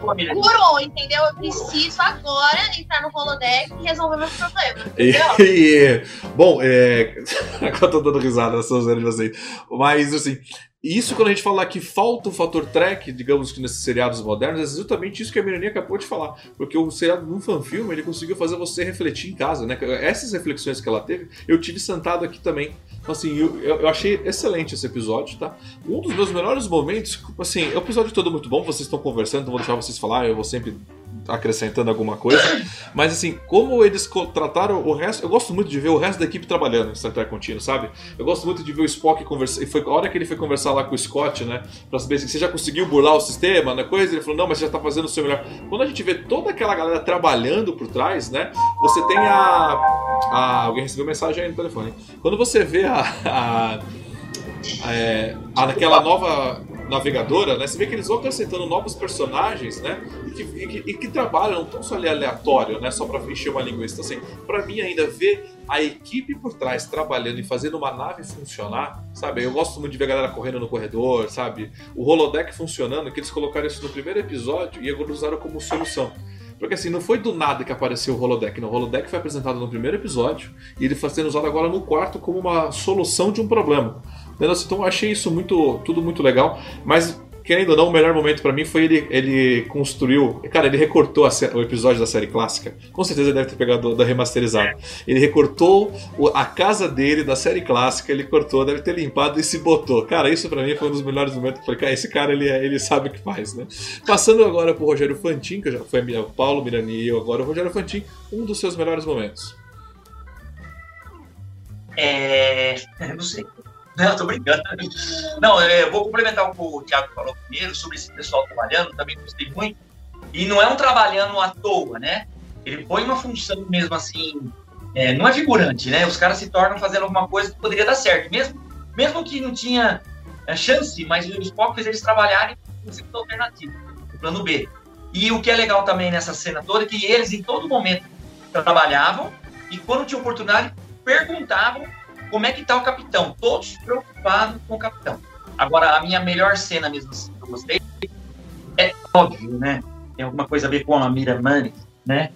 Curou, entendeu? Eu preciso agora entrar no holodeck e resolver meus problemas. [LAUGHS] E, bom, é... [LAUGHS] agora eu tô dando risada nessas de vocês. Mas assim, e isso, quando a gente fala que falta o fator track, digamos que nesses seriados modernos, é exatamente isso que a Mirani acabou de falar. Porque o seriado num fanfilme, ele conseguiu fazer você refletir em casa, né? Essas reflexões que ela teve, eu tive sentado aqui também. Então, assim, eu, eu achei excelente esse episódio, tá? Um dos meus melhores momentos, assim, é um episódio todo muito bom, vocês estão conversando, não vou deixar vocês falar, eu vou sempre acrescentando alguma coisa. Mas assim, como eles trataram o resto. Eu gosto muito de ver o resto da equipe trabalhando em Star Trek Contínuo, sabe? Eu gosto muito de ver o Spock conversar. E foi a hora que ele foi conversar lá com o Scott, né? Pra saber se você já conseguiu burlar o sistema, né? Coisa. Ele falou, não, mas você já tá fazendo o seu melhor. Quando a gente vê toda aquela galera trabalhando por trás, né? Você tem a. Ah, alguém recebeu mensagem aí no telefone. Quando você vê a, a, a, é, aquela nova navegadora, né? Você vê que eles vão acrescentando novos personagens, né? E que, e que, e que trabalham não tão só ali aleatório, né? Só pra encher uma linguiça. Então, assim, pra mim ainda ver a equipe por trás trabalhando e fazendo uma nave funcionar, sabe? Eu gosto muito de ver a galera correndo no corredor, sabe? O holodeck funcionando, que eles colocaram isso no primeiro episódio e agora usaram como solução. Porque assim, não foi do nada que apareceu o holodeck, não. O holodeck foi apresentado no primeiro episódio e ele está sendo usado agora no quarto como uma solução de um problema. Então eu achei isso muito, tudo muito legal, mas querendo ou não, o melhor momento para mim foi ele, ele construiu. Cara, ele recortou o episódio da série clássica. Com certeza ele deve ter pegado da remasterizada. Ele recortou a casa dele da série clássica, ele cortou, deve ter limpado e se botou. Cara, isso para mim foi um dos melhores momentos. Eu falei, cara, esse cara ele, ele sabe o que faz, né? Passando agora pro Rogério Fantin, que já foi o Paulo Mirani e eu agora, o Rogério Fantin, um dos seus melhores momentos. É. Não sei. Não, tô brincando. Não, eu vou complementar o que o Thiago falou primeiro sobre esse pessoal trabalhando, também gostei muito. E não é um trabalhando à toa, né? Ele põe uma função mesmo assim, é, não é figurante, né? Os caras se tornam fazendo alguma coisa que poderia dar certo, mesmo, mesmo que não tinha é, chance, mas o Spock fez eles trabalharem com o alternativo, o plano B. E o que é legal também nessa cena toda é que eles, em todo momento, trabalhavam e quando tinha oportunidade, perguntavam como é que tá o capitão? Todos preocupados com o capitão. Agora, a minha melhor cena mesmo assim, que eu gostei é óbvio, né? Tem alguma coisa a ver com a Mira Money, né?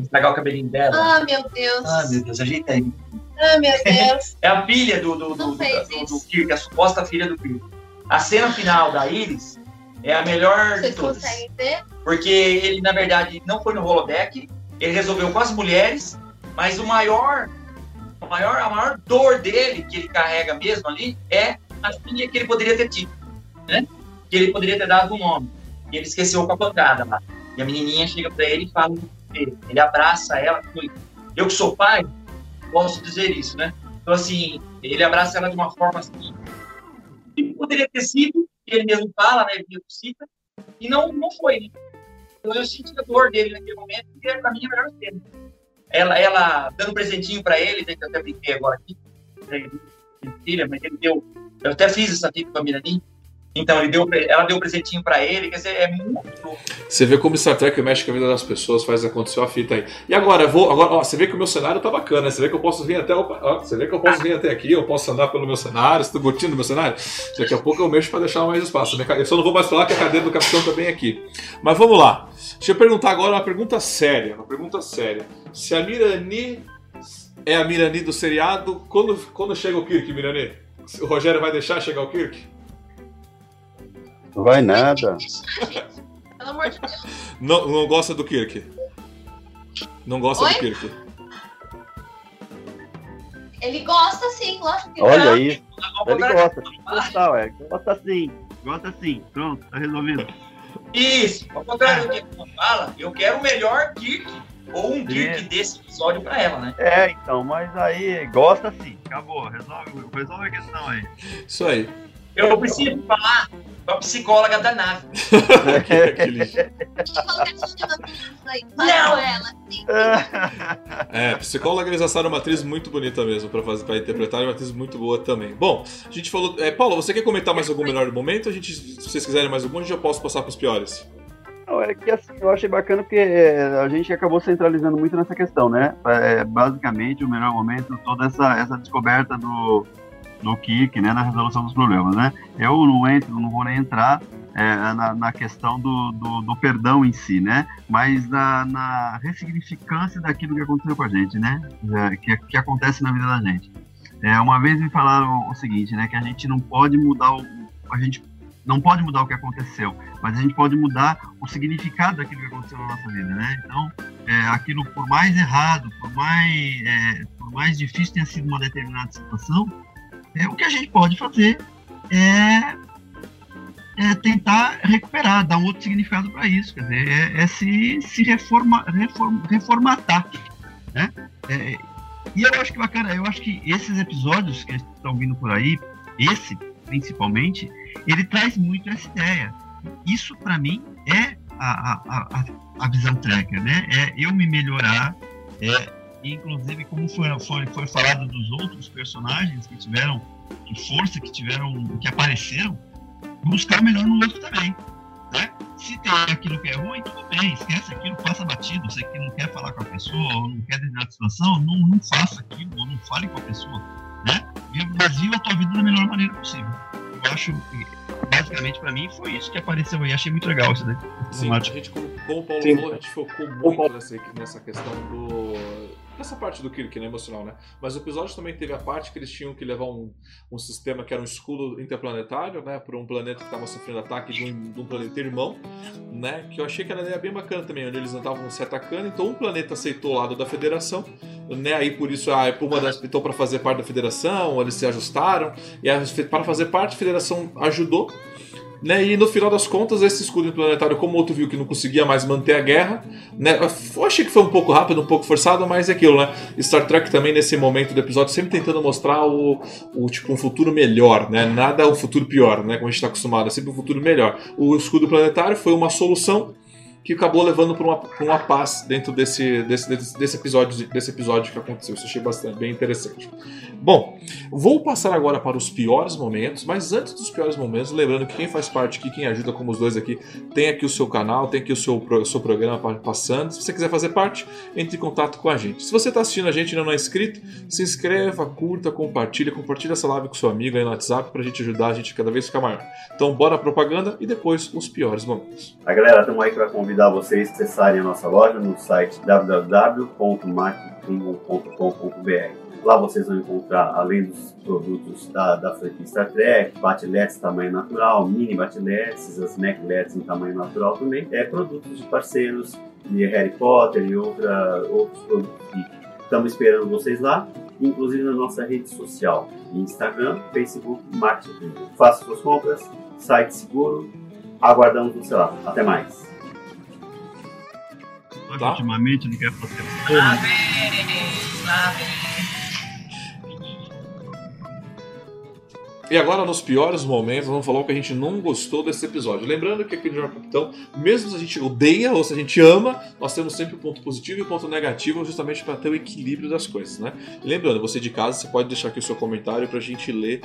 Estragar o cabelinho dela. Ah, meu Deus. Ah, meu Deus, ajeita aí. Ah, meu [LAUGHS] Deus. é a filha do, do, do, do, do, Kirk, a suposta filha do Kirk. A cena final da Iris é a melhor de Vocês todas. conseguem ver? Porque ele, na verdade, não foi no holodeck, ele resolveu com as mulheres, mas o maior, a maior, a maior dor dele, que ele carrega mesmo ali, é a filha que ele poderia ter tido, né? Que ele poderia ter dado um nome. E ele esqueceu com a pancada lá. E a menininha chega pra ele e fala, ele, ele abraça ela, foi, eu que sou pai, posso dizer isso, né? Então, assim, ele abraça ela de uma forma assim, que poderia ter sido, ele mesmo fala, né? Ele mesmo cita, e não, não foi, né? Então eu senti a dor dele naquele momento, que é pra mim a melhor cena. Ela, ela dando presentinho pra ele, né, que eu até brinquei agora aqui, filha, mas ele deu. Eu até fiz essa fita com a Mirani. Então deu, ela deu presentinho pra ele, quer dizer, é muito louco. Você vê como Star Trek mexe com a vida das pessoas, faz acontecer a fita aí. E agora, vou. Agora, ó, você vê que o meu cenário tá bacana, você vê que eu posso vir até. Ó, você vê que eu posso vir até aqui, eu posso andar pelo meu cenário, você tá curtindo o meu cenário? Daqui a pouco eu mexo pra deixar mais espaço. Eu só não vou mais falar que a cadeira do capitão tá bem aqui. Mas vamos lá. Deixa eu perguntar agora uma pergunta séria. Uma pergunta séria. Se a Mirani é a Mirani do seriado, quando, quando chega o Kirk, Mirani? O Rogério vai deixar chegar o Kirk? Não vai nada. Pelo amor de Deus. Não, não gosta do Kirk? Não gosta Oi? do Kirk? Ele gosta sim, lógico que Olha aí. Ele gosta. Gosta, ué. Gosta sim. Gosta sim. Pronto, tá resolvido. Isso, ao contrário do que a fala, eu quero o melhor Kirk, ou um Kirk É. desse episódio pra ela, né? É, então, mas aí gosta sim. Acabou. Resolve, resolve a questão aí. Isso aí. Eu preciso falar com a psicóloga da nave. Aquele- Não! ela. Sim. É, psicóloga eles acharam uma atriz muito bonita mesmo pra, fazer, pra interpretar e uma atriz muito boa também. Bom, a gente falou. É, Paulo, você quer comentar mais algum melhor momento? A gente, se vocês quiserem mais algum, a gente já posso passar pros piores. Não, é que assim, eu achei bacana porque é, a gente acabou centralizando muito nessa questão, né? É, basicamente, o melhor momento, toda essa, essa descoberta do, do Kirk, né, na resolução dos problemas, né? Eu não entro, não vou nem entrar é, na, na questão do, do, do perdão em si, né? Mas na, na ressignificância daquilo que aconteceu com a gente, né? É, que, que acontece na vida da gente. É, uma vez me falaram o seguinte, né? Que a gente não pode mudar o, a gente não pode mudar o que aconteceu, mas a gente pode mudar o significado daquilo que aconteceu na nossa vida, né? Então, é, aquilo por mais errado, por mais, é, por mais difícil tenha sido uma determinada situação, é, o que a gente pode fazer é, é tentar recuperar, dar um outro significado para isso, quer dizer, é, é se, se reforma, reform, reformatar, né? É, e eu acho que bacana, eu acho que esses episódios que estão vindo por aí, esse principalmente, ele traz muito essa ideia. Isso para mim é a, a, a, a visão tracker, né? É eu me melhorar, é inclusive como foi, foi, foi falado dos outros personagens que tiveram força, que tiveram, que apareceram, buscar melhor no outro também. Né? Se tem aquilo que é ruim, tudo bem, esquece aquilo, passa batido. Você que não quer falar com a pessoa, ou não quer determinada situação, não, não faça aquilo, ou não fale com a pessoa. Né? Viva a tua vida da melhor maneira possível. Eu acho que, basicamente, para mim, foi isso que apareceu aí. Achei muito legal isso daí. Sim, a gente, como, como o Paulo Sim. falou, a gente focou muito nessa, nessa questão do nessa parte do Kirk, né, emocional, né? Mas o episódio também teve a parte que eles tinham que levar um, um sistema que era um escudo interplanetário, né, para um planeta que estava sofrendo ataque de um, de um, planeta irmão, né? Que eu achei que era ideia bem bacana também, onde eles estavam se atacando. Então um planeta aceitou o lado da Federação, né? Aí por isso a uma das então para fazer parte da Federação, eles se ajustaram e para fazer parte a Federação ajudou né? E no final das contas, esse escudo planetário, como o outro viu que não conseguia mais manter a guerra, né? Eu achei que foi um pouco rápido, um pouco forçado, mas é aquilo, né? Star Trek também, nesse momento do episódio, sempre tentando mostrar o, o tipo, um futuro melhor, né? Nada um futuro pior, né? Como a gente está acostumado, é sempre um futuro melhor. O escudo planetário foi uma solução que acabou levando para uma, uma paz dentro desse, desse, desse, episódio, desse episódio que aconteceu. Isso achei bastante bem interessante. Bom, vou passar agora para os piores momentos, mas antes dos piores momentos, lembrando que quem faz parte aqui, quem ajuda como os dois aqui, tem aqui o seu canal, tem aqui o seu, o seu programa passando. Se você quiser fazer parte, entre em contato com a gente. Se você está assistindo a gente e não é inscrito, se inscreva, curta, compartilha, compartilha essa live com seu amigo aí no WhatsApp para a gente ajudar a gente cada vez ficar maior. Então, bora a propaganda e depois os piores momentos. A galera, estamos aí para convidar vocês a acessarem a nossa loja no site www.marketing.com.br Lá vocês vão encontrar, além dos produtos da, da franquia Star Trek, batiletes tamanho natural, mini batiletes, as MacLEDs em tamanho natural também, é produtos de parceiros de Harry Potter e outra, outros produtos Estamos esperando vocês lá, inclusive na nossa rede social, Instagram, Facebook, Marketing. Faça suas compras, site seguro, aguardamos você lá. Até mais. Tá. Ultimamente não quer fazer. Amém! Amém! E agora, nos piores momentos, vamos falar o que a gente não gostou desse episódio. Lembrando que aqui no Jornal Capitão, mesmo se a gente odeia ou se a gente ama, nós temos sempre o um ponto positivo e o um ponto negativo, justamente para ter o equilíbrio das coisas, né? Lembrando, você de casa, você pode deixar aqui o seu comentário para a gente ler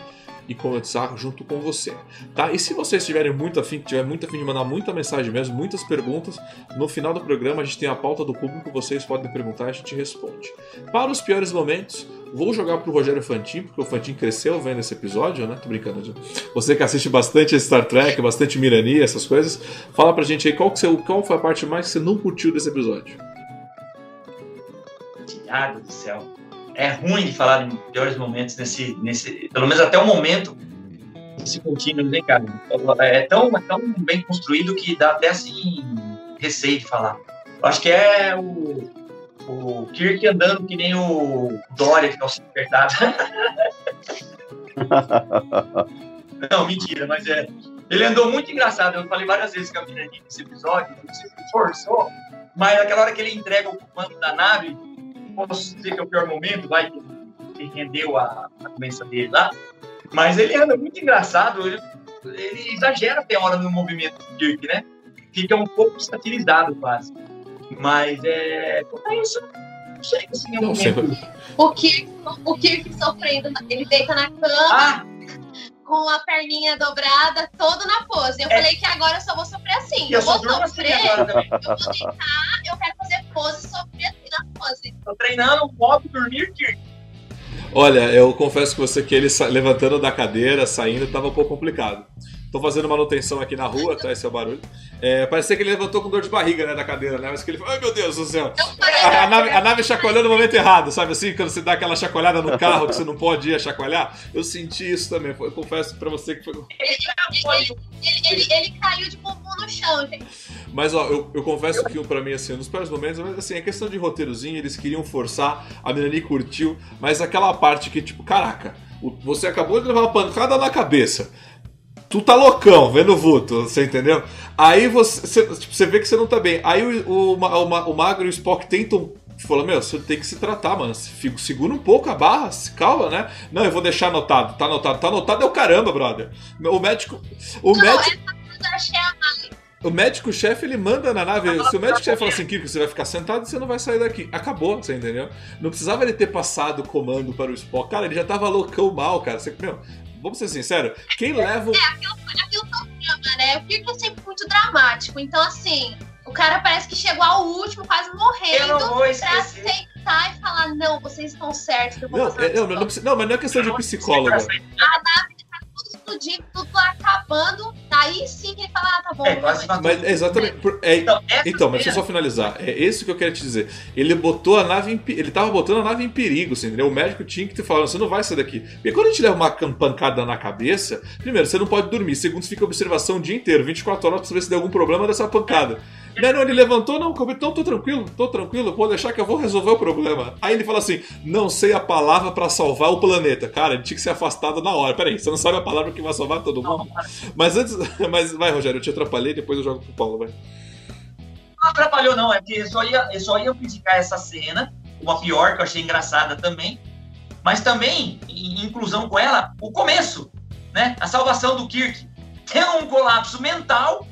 e conversar junto com você, tá? E se vocês estiverem muito afim, tiver muito afim de mandar muita mensagem mesmo, muitas perguntas, no final do programa a gente tem a pauta do público, vocês podem perguntar e a gente responde. Para os piores momentos, Vou jogar pro Rogério Fantin, porque o Fantin cresceu vendo esse episódio, né? Tô brincando. Você que assiste bastante Star Trek, bastante Mirani, essas coisas, fala pra gente aí qual, que você, qual foi a parte mais que você não curtiu desse episódio. Tiago do céu. É ruim de falar em piores momentos nesse, nesse. Pelo menos até o momento esse contínuo, né, cara? É tão, é tão bem construído que dá até assim receio de falar. Eu acho que é o o Kirk andando que nem o Dória que calcinha apertada. [LAUGHS] Não, mentira, mas é. Ele andou muito engraçado. Eu falei várias vezes com a menina nesse episódio, se forçou, mas naquela hora que ele entrega o comando da nave, posso dizer que é o pior momento, vai que rendeu a, a doença dele lá. Mas ele anda muito engraçado, ele, ele exagera até a hora no movimento do Kirk, né? Fica um pouco satirizado quase. Mas é. É isso. Não sei assim, um O Kirk, o Kirk sofrendo, ele deita na cama. Ah! Com a perninha dobrada, todo na pose. Eu é. falei que agora eu só vou sofrer assim. Eu, eu vou assim sofrer, assim eu vou deitar, eu quero fazer pose e sofrer assim na pose. Tô treinando um modo dormir, Kirk. Olha, eu confesso que você que ele levantando da cadeira, saindo, estava um pouco complicado. Tô fazendo manutenção aqui na rua, tá? Esse é o barulho. É, parecia que ele levantou com dor de barriga, né, da cadeira, né? Mas que ele falou, ai meu Deus do céu. A, a, nave, a nave chacoalhando no momento errado, sabe assim? Quando você dá aquela chacoalhada no carro que você não pode ir a chacoalhar. Eu senti isso também. Eu confesso pra você que foi. Ele, ele, ele, ele caiu de bumbum no chão, gente. Mas ó, eu, eu confesso que pra mim, assim, nos piores momentos, mas assim, é questão de roteirozinho, eles queriam forçar, a Melanie curtiu, mas aquela parte que, tipo, caraca, você acabou de levar uma pancada na cabeça tu tá loucão vendo o vulto, você entendeu? Aí você, você, tipo, você vê que você não tá bem. Aí o, o, o, o Magro e o Spock tentam falou, meu, você tem que se tratar, mano. Segura um pouco a barra, se calma, né? Não, eu vou deixar anotado. Tá anotado, tá anotado é o caramba, brother. O médico. O não, médico. O médico-chefe, ele manda na nave. Se o médico-chefe fala assim, Kirk, você vai ficar sentado e você não vai sair daqui. Acabou, você entendeu? Não precisava ele ter passado o comando para o Spock. Cara, ele já tava loucão mal, cara. Você, meu, vamos ser sinceros, quem leva. É, aquilo, aquilo foi um drama, né? O Kirk é sempre muito dramático. Então, assim, o cara parece que chegou ao último, quase morrendo, pra aceitar e falar: não, vocês estão certos, que eu vou Não, fazer é, não, não, não não, mas não é questão de psicóloga. tudo explodindo, tudo acabando. Aí sim que ele fala: ah, tá bom. É, quase matou. Mas exatamente. por- é- Então, Então, mas deixa eu só finalizar. É isso que eu quero te dizer. Ele botou a nave em, ele tava botando a nave em perigo, assim, entendeu? O médico tinha que te falar, você não vai sair daqui. Porque quando a gente leva uma pancada na cabeça, primeiro, você não pode dormir, segundo, você fica observação o dia inteiro, 24 horas pra saber se tem algum problema dessa pancada. Não, não, ele levantou, não, então tô tranquilo, tô tranquilo, pode deixar que eu vou resolver o problema. Aí ele fala assim: não sei a palavra pra salvar o planeta. Cara, ele tinha que ser afastado na hora. Peraí, você não sabe a palavra que vai salvar todo mundo? Mas antes. [LAUGHS] Mas vai, Rogério, eu te atrapalhei, depois eu jogo pro Paulo, vai. Não atrapalhou, não. É que eu só ia, eu só ia criticar essa cena, uma pior, que eu achei engraçada também. Mas também, em inclusão com ela, o começo, né? A salvação do Kirk. Tendo um colapso mental,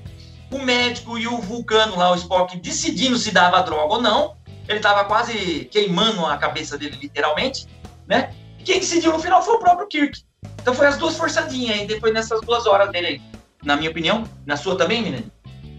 o médico e o vulcano lá, o Spock, decidindo se dava droga ou não. Ele tava quase queimando a cabeça dele, literalmente, né? E quem decidiu no final foi o próprio Kirk. Então foi as duas forçadinhas aí, depois nessas duas horas dele aí. Na minha opinião. Na sua também, menina?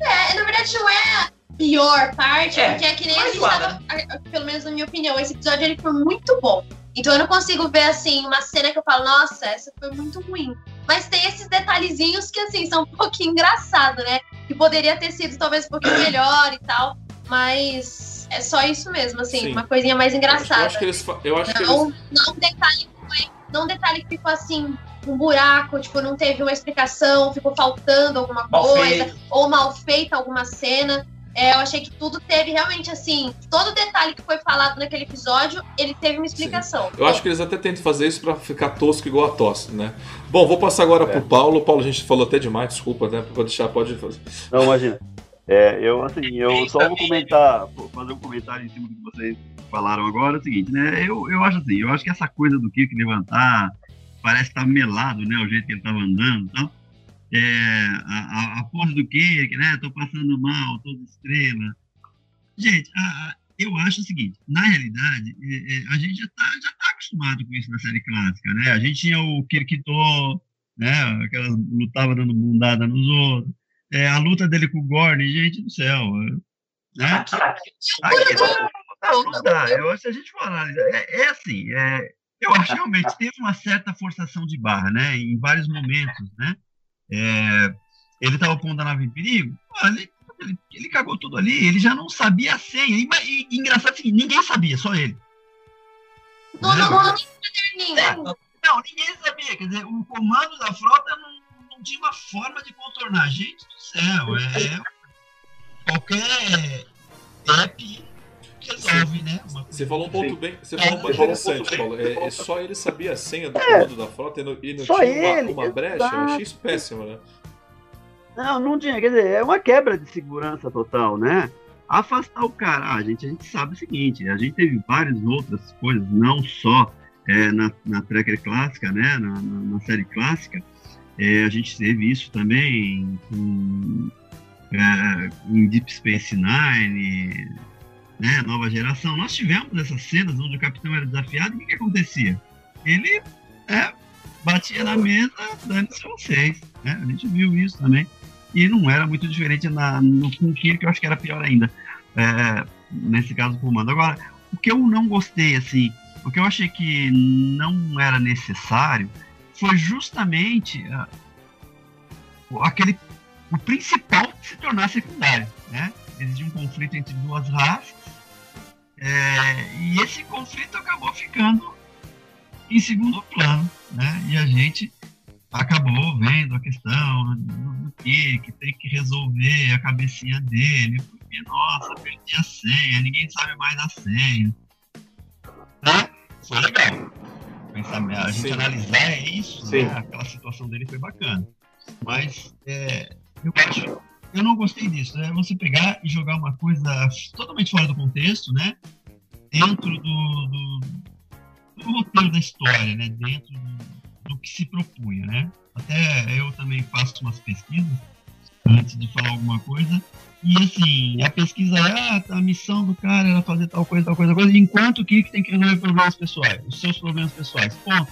É, na verdade não é a pior parte, É, porque é que nem a gente zoada, tava, a- pelo menos na minha opinião, esse episódio ele foi muito bom. Então eu não consigo ver assim uma cena que eu falo, nossa, essa foi muito ruim. Mas tem esses detalhezinhos que assim são um pouquinho engraçado, né? Que poderia ter sido talvez um pouquinho [COUGHS] melhor e tal, mas é só isso mesmo, assim, Sim. uma coisinha mais Eu engraçada. acho que eles. Eu acho que eles Não, não um detalhe que foi, não um detalhe que ficou assim, um buraco, tipo, não teve uma explicação, ficou faltando alguma Mal coisa, feito. ou mal feita alguma cena. É, eu achei que tudo teve realmente assim, todo detalhe que foi falado naquele episódio, ele teve uma explicação. Eu acho que eles até tentam fazer isso pra ficar tosco igual a tosse, né? Bom, vou passar agora É. pro Paulo. Paulo, a gente falou até demais, desculpa, né? Pode deixar, pode fazer. Não, imagina. É, eu, assim, eu só vou comentar, vou fazer um comentário em cima do que vocês falaram agora, é o seguinte, né? Eu, eu acho assim, eu acho que essa coisa do Kirk levantar parece estar melado, né? O jeito que ele estava andando e tal. É, a, a, a pose do Kirk, né? Tô passando mal, toda estrela. Gente, a- a- eu acho o seguinte, na realidade, é, é, a gente já tá, já tá acostumado com isso na série clássica, né? A gente tinha o Kirkito, né? Aquelas lutava dando bundada nos outros. É, a luta dele com o Gordon, gente do céu. é, Né? [LAUGHS] Aqui, não, não dá. Eu acho que a gente falar. É, é assim, é, eu acho que realmente teve uma certa forçação de barra, né? Em vários momentos, né? É, ele estava pondo a nave em perigo, ele, ele, ele cagou tudo ali, ele já não sabia a senha. E, e, e engraçado assim, ninguém sabia, só ele. Todo Né? mundo em caderninho. Não, ninguém sabia. Quer dizer, o comando da frota não, não tinha uma forma de contornar. Gente do céu, é. Qualquer app resolve, né? Uma Você falou um ponto Sim. bem, você falou um ponto Você falou um interessante, Paulo. É, é [LAUGHS] só ele sabia a senha do É. comando da frota e não, e não Só tinha uma, ele, uma brecha. Eu achei isso péssimo, né? Não, não tinha. Quer dizer, é uma quebra de segurança total, né? Afastar o cara. Ah, gente, a gente sabe o seguinte: a gente teve várias outras coisas, não só é, na, na Tracker clássica, né? Na, na- na série clássica. É, a gente teve isso também com, é, em Deep Space Nine, né? Nova geração. Nós tivemos essas cenas onde o capitão era desafiado e o que, que acontecia? Ele é, batia na mesa, dane-se vocês. Né? A gente viu isso também. E não era muito diferente na, no o Kirk, eu acho que era pior ainda. é, nesse caso, o comando. Agora, o que eu não gostei, assim, o que eu achei que não era necessário foi justamente ah, o- aquele o principal se tornar secundário, né? Existia um conflito entre duas raças é, e esse conflito acabou ficando em segundo plano, né? E a gente acabou vendo a questão do que que tem que resolver a cabecinha dele, porque nossa, perdi a senha, ninguém sabe mais a senha. Né? Foi legal. Pensar, a gente Sim. analisar é isso, né? aquela situação dele foi bacana. Mas é, eu acho, eu não gostei disso, né? Você pegar e jogar uma coisa totalmente fora do contexto, né? Dentro do, do, do roteiro da história, né? Dentro do, do que se propunha, né? Até eu também faço umas pesquisas antes de falar alguma coisa. E assim, a pesquisa é, ah, a missão do cara era fazer tal coisa, tal coisa, tal coisa, enquanto o Kirk tem que resolver problemas pessoais, os seus problemas pessoais. Ponto.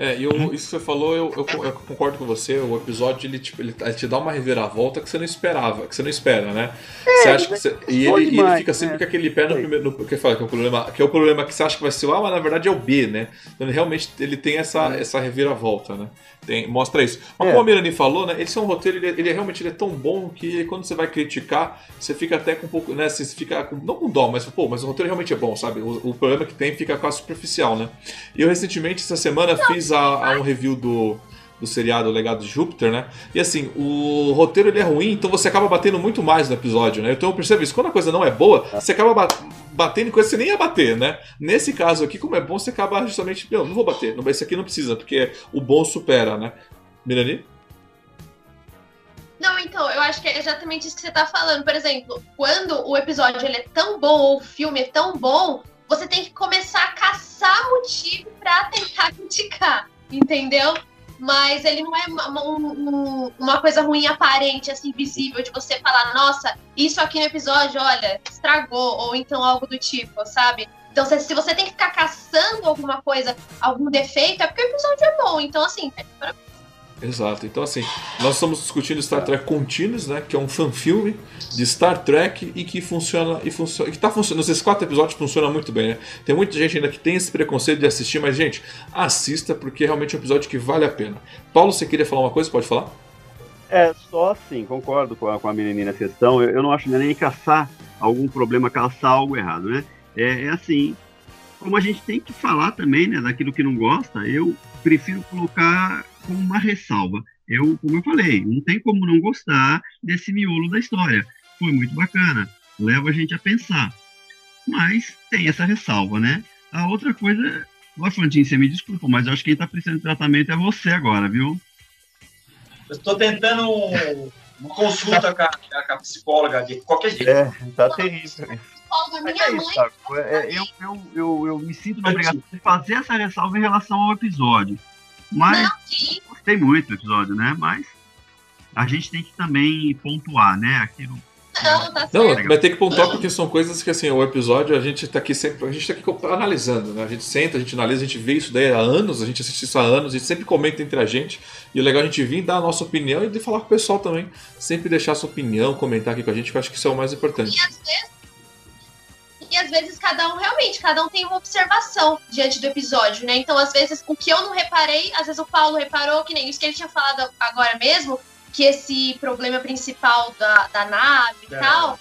É, e eu, isso que você falou, eu, eu, eu, concordo com você. O episódio ele, tipo, ele, ele, te dá uma reviravolta que você não esperava, que você não espera, né? É, você acha que você, e, ele, demais, e ele fica sempre né? com aquele pé no primeiro. No, que, fala, que, é o problema, que é o problema que você acha que vai ser o A, mas na verdade é o B, né? Então ele, realmente ele tem essa, é. essa reviravolta, né? Tem, mostra isso. Mas é. como a Mirani falou, né? Esse é um roteiro, ele, ele é realmente ele é tão bom que quando você vai criticar, você fica até com um pouco, né? Você fica com, não com dó, mas pô, mas o roteiro realmente é bom, sabe? O, o problema que tem fica quase superficial, né? E eu recentemente, essa semana, fiz a, a um review do do seriado Legado de Júpiter, né? E assim, o roteiro ele é ruim, então você acaba batendo muito mais no episódio, né? Então eu percebo isso, quando a coisa não é boa, você acaba batendo em coisa que você nem ia bater, né? Nesse caso aqui, como é bom, você acaba justamente, não, não vou bater, esse aqui não precisa, porque o bom supera, né? Mirani? Não, então, eu acho que é exatamente isso que você tá falando. Por exemplo, quando o episódio ele é tão bom, ou o filme é tão bom, você tem que começar a caçar motivo para tentar [LAUGHS] criticar, entendeu? mas ele não é uma, um, uma, coisa ruim aparente, assim, visível, de você falar, nossa, isso aqui no episódio, olha, estragou, ou então algo do tipo, sabe? Então, se, você tem que ficar caçando alguma coisa, algum defeito, é porque o episódio é bom. Então, assim, é Exato. Então, assim, nós estamos discutindo Star Trek Continuous, né? Que é um fanfilme de Star Trek e que funciona e funciona. E que tá funcionando. Esses quatro episódios funcionam muito bem, né? Tem muita gente ainda que tem esse preconceito de assistir, mas, gente, assista porque é realmente um episódio que vale a pena. Paulo, você queria falar uma coisa? Pode falar? É, só assim, concordo com a, com a questão. Eu, eu não acho nem caçar algum problema, caçar algo errado, né? É, é assim, como a gente tem que falar também, né, daquilo que não gosta, eu prefiro colocar com uma ressalva. Eu, como eu falei, não tem como não gostar desse miolo da história. Foi muito bacana, leva a gente a pensar. Mas tem essa ressalva, né? A outra coisa, o Fantinho, você me desculpa, mas eu acho que quem está precisando de tratamento é você agora, viu? Eu estou tentando uma consulta com a, com a, psicóloga de qualquer jeito. É, tá terrível. Minha mãe. É, eu, eu, eu, eu me sinto na obrigação de fazer essa ressalva em relação ao episódio. Mas não, gostei muito do episódio, né? Mas a gente tem que também pontuar, né? Aquilo. Não, tá não, vai ter que pontuar porque são coisas que assim, o episódio a gente tá aqui sempre, a gente tá aqui analisando, né? A gente senta, a gente analisa, a gente vê isso daí há anos, a gente assiste isso há anos, a gente sempre comenta entre a gente. E o legal é a gente vir dar a nossa opinião e de falar com o pessoal também. Sempre deixar a sua opinião, comentar aqui com a gente, que eu acho que isso é o mais importante. E às vezes e às vezes cada um realmente, cada um tem uma observação diante do episódio, né? Então, às vezes, o que eu não reparei, às vezes o Paulo reparou, que nem isso que ele tinha falado agora mesmo, que esse problema principal da, da nave e é. tal,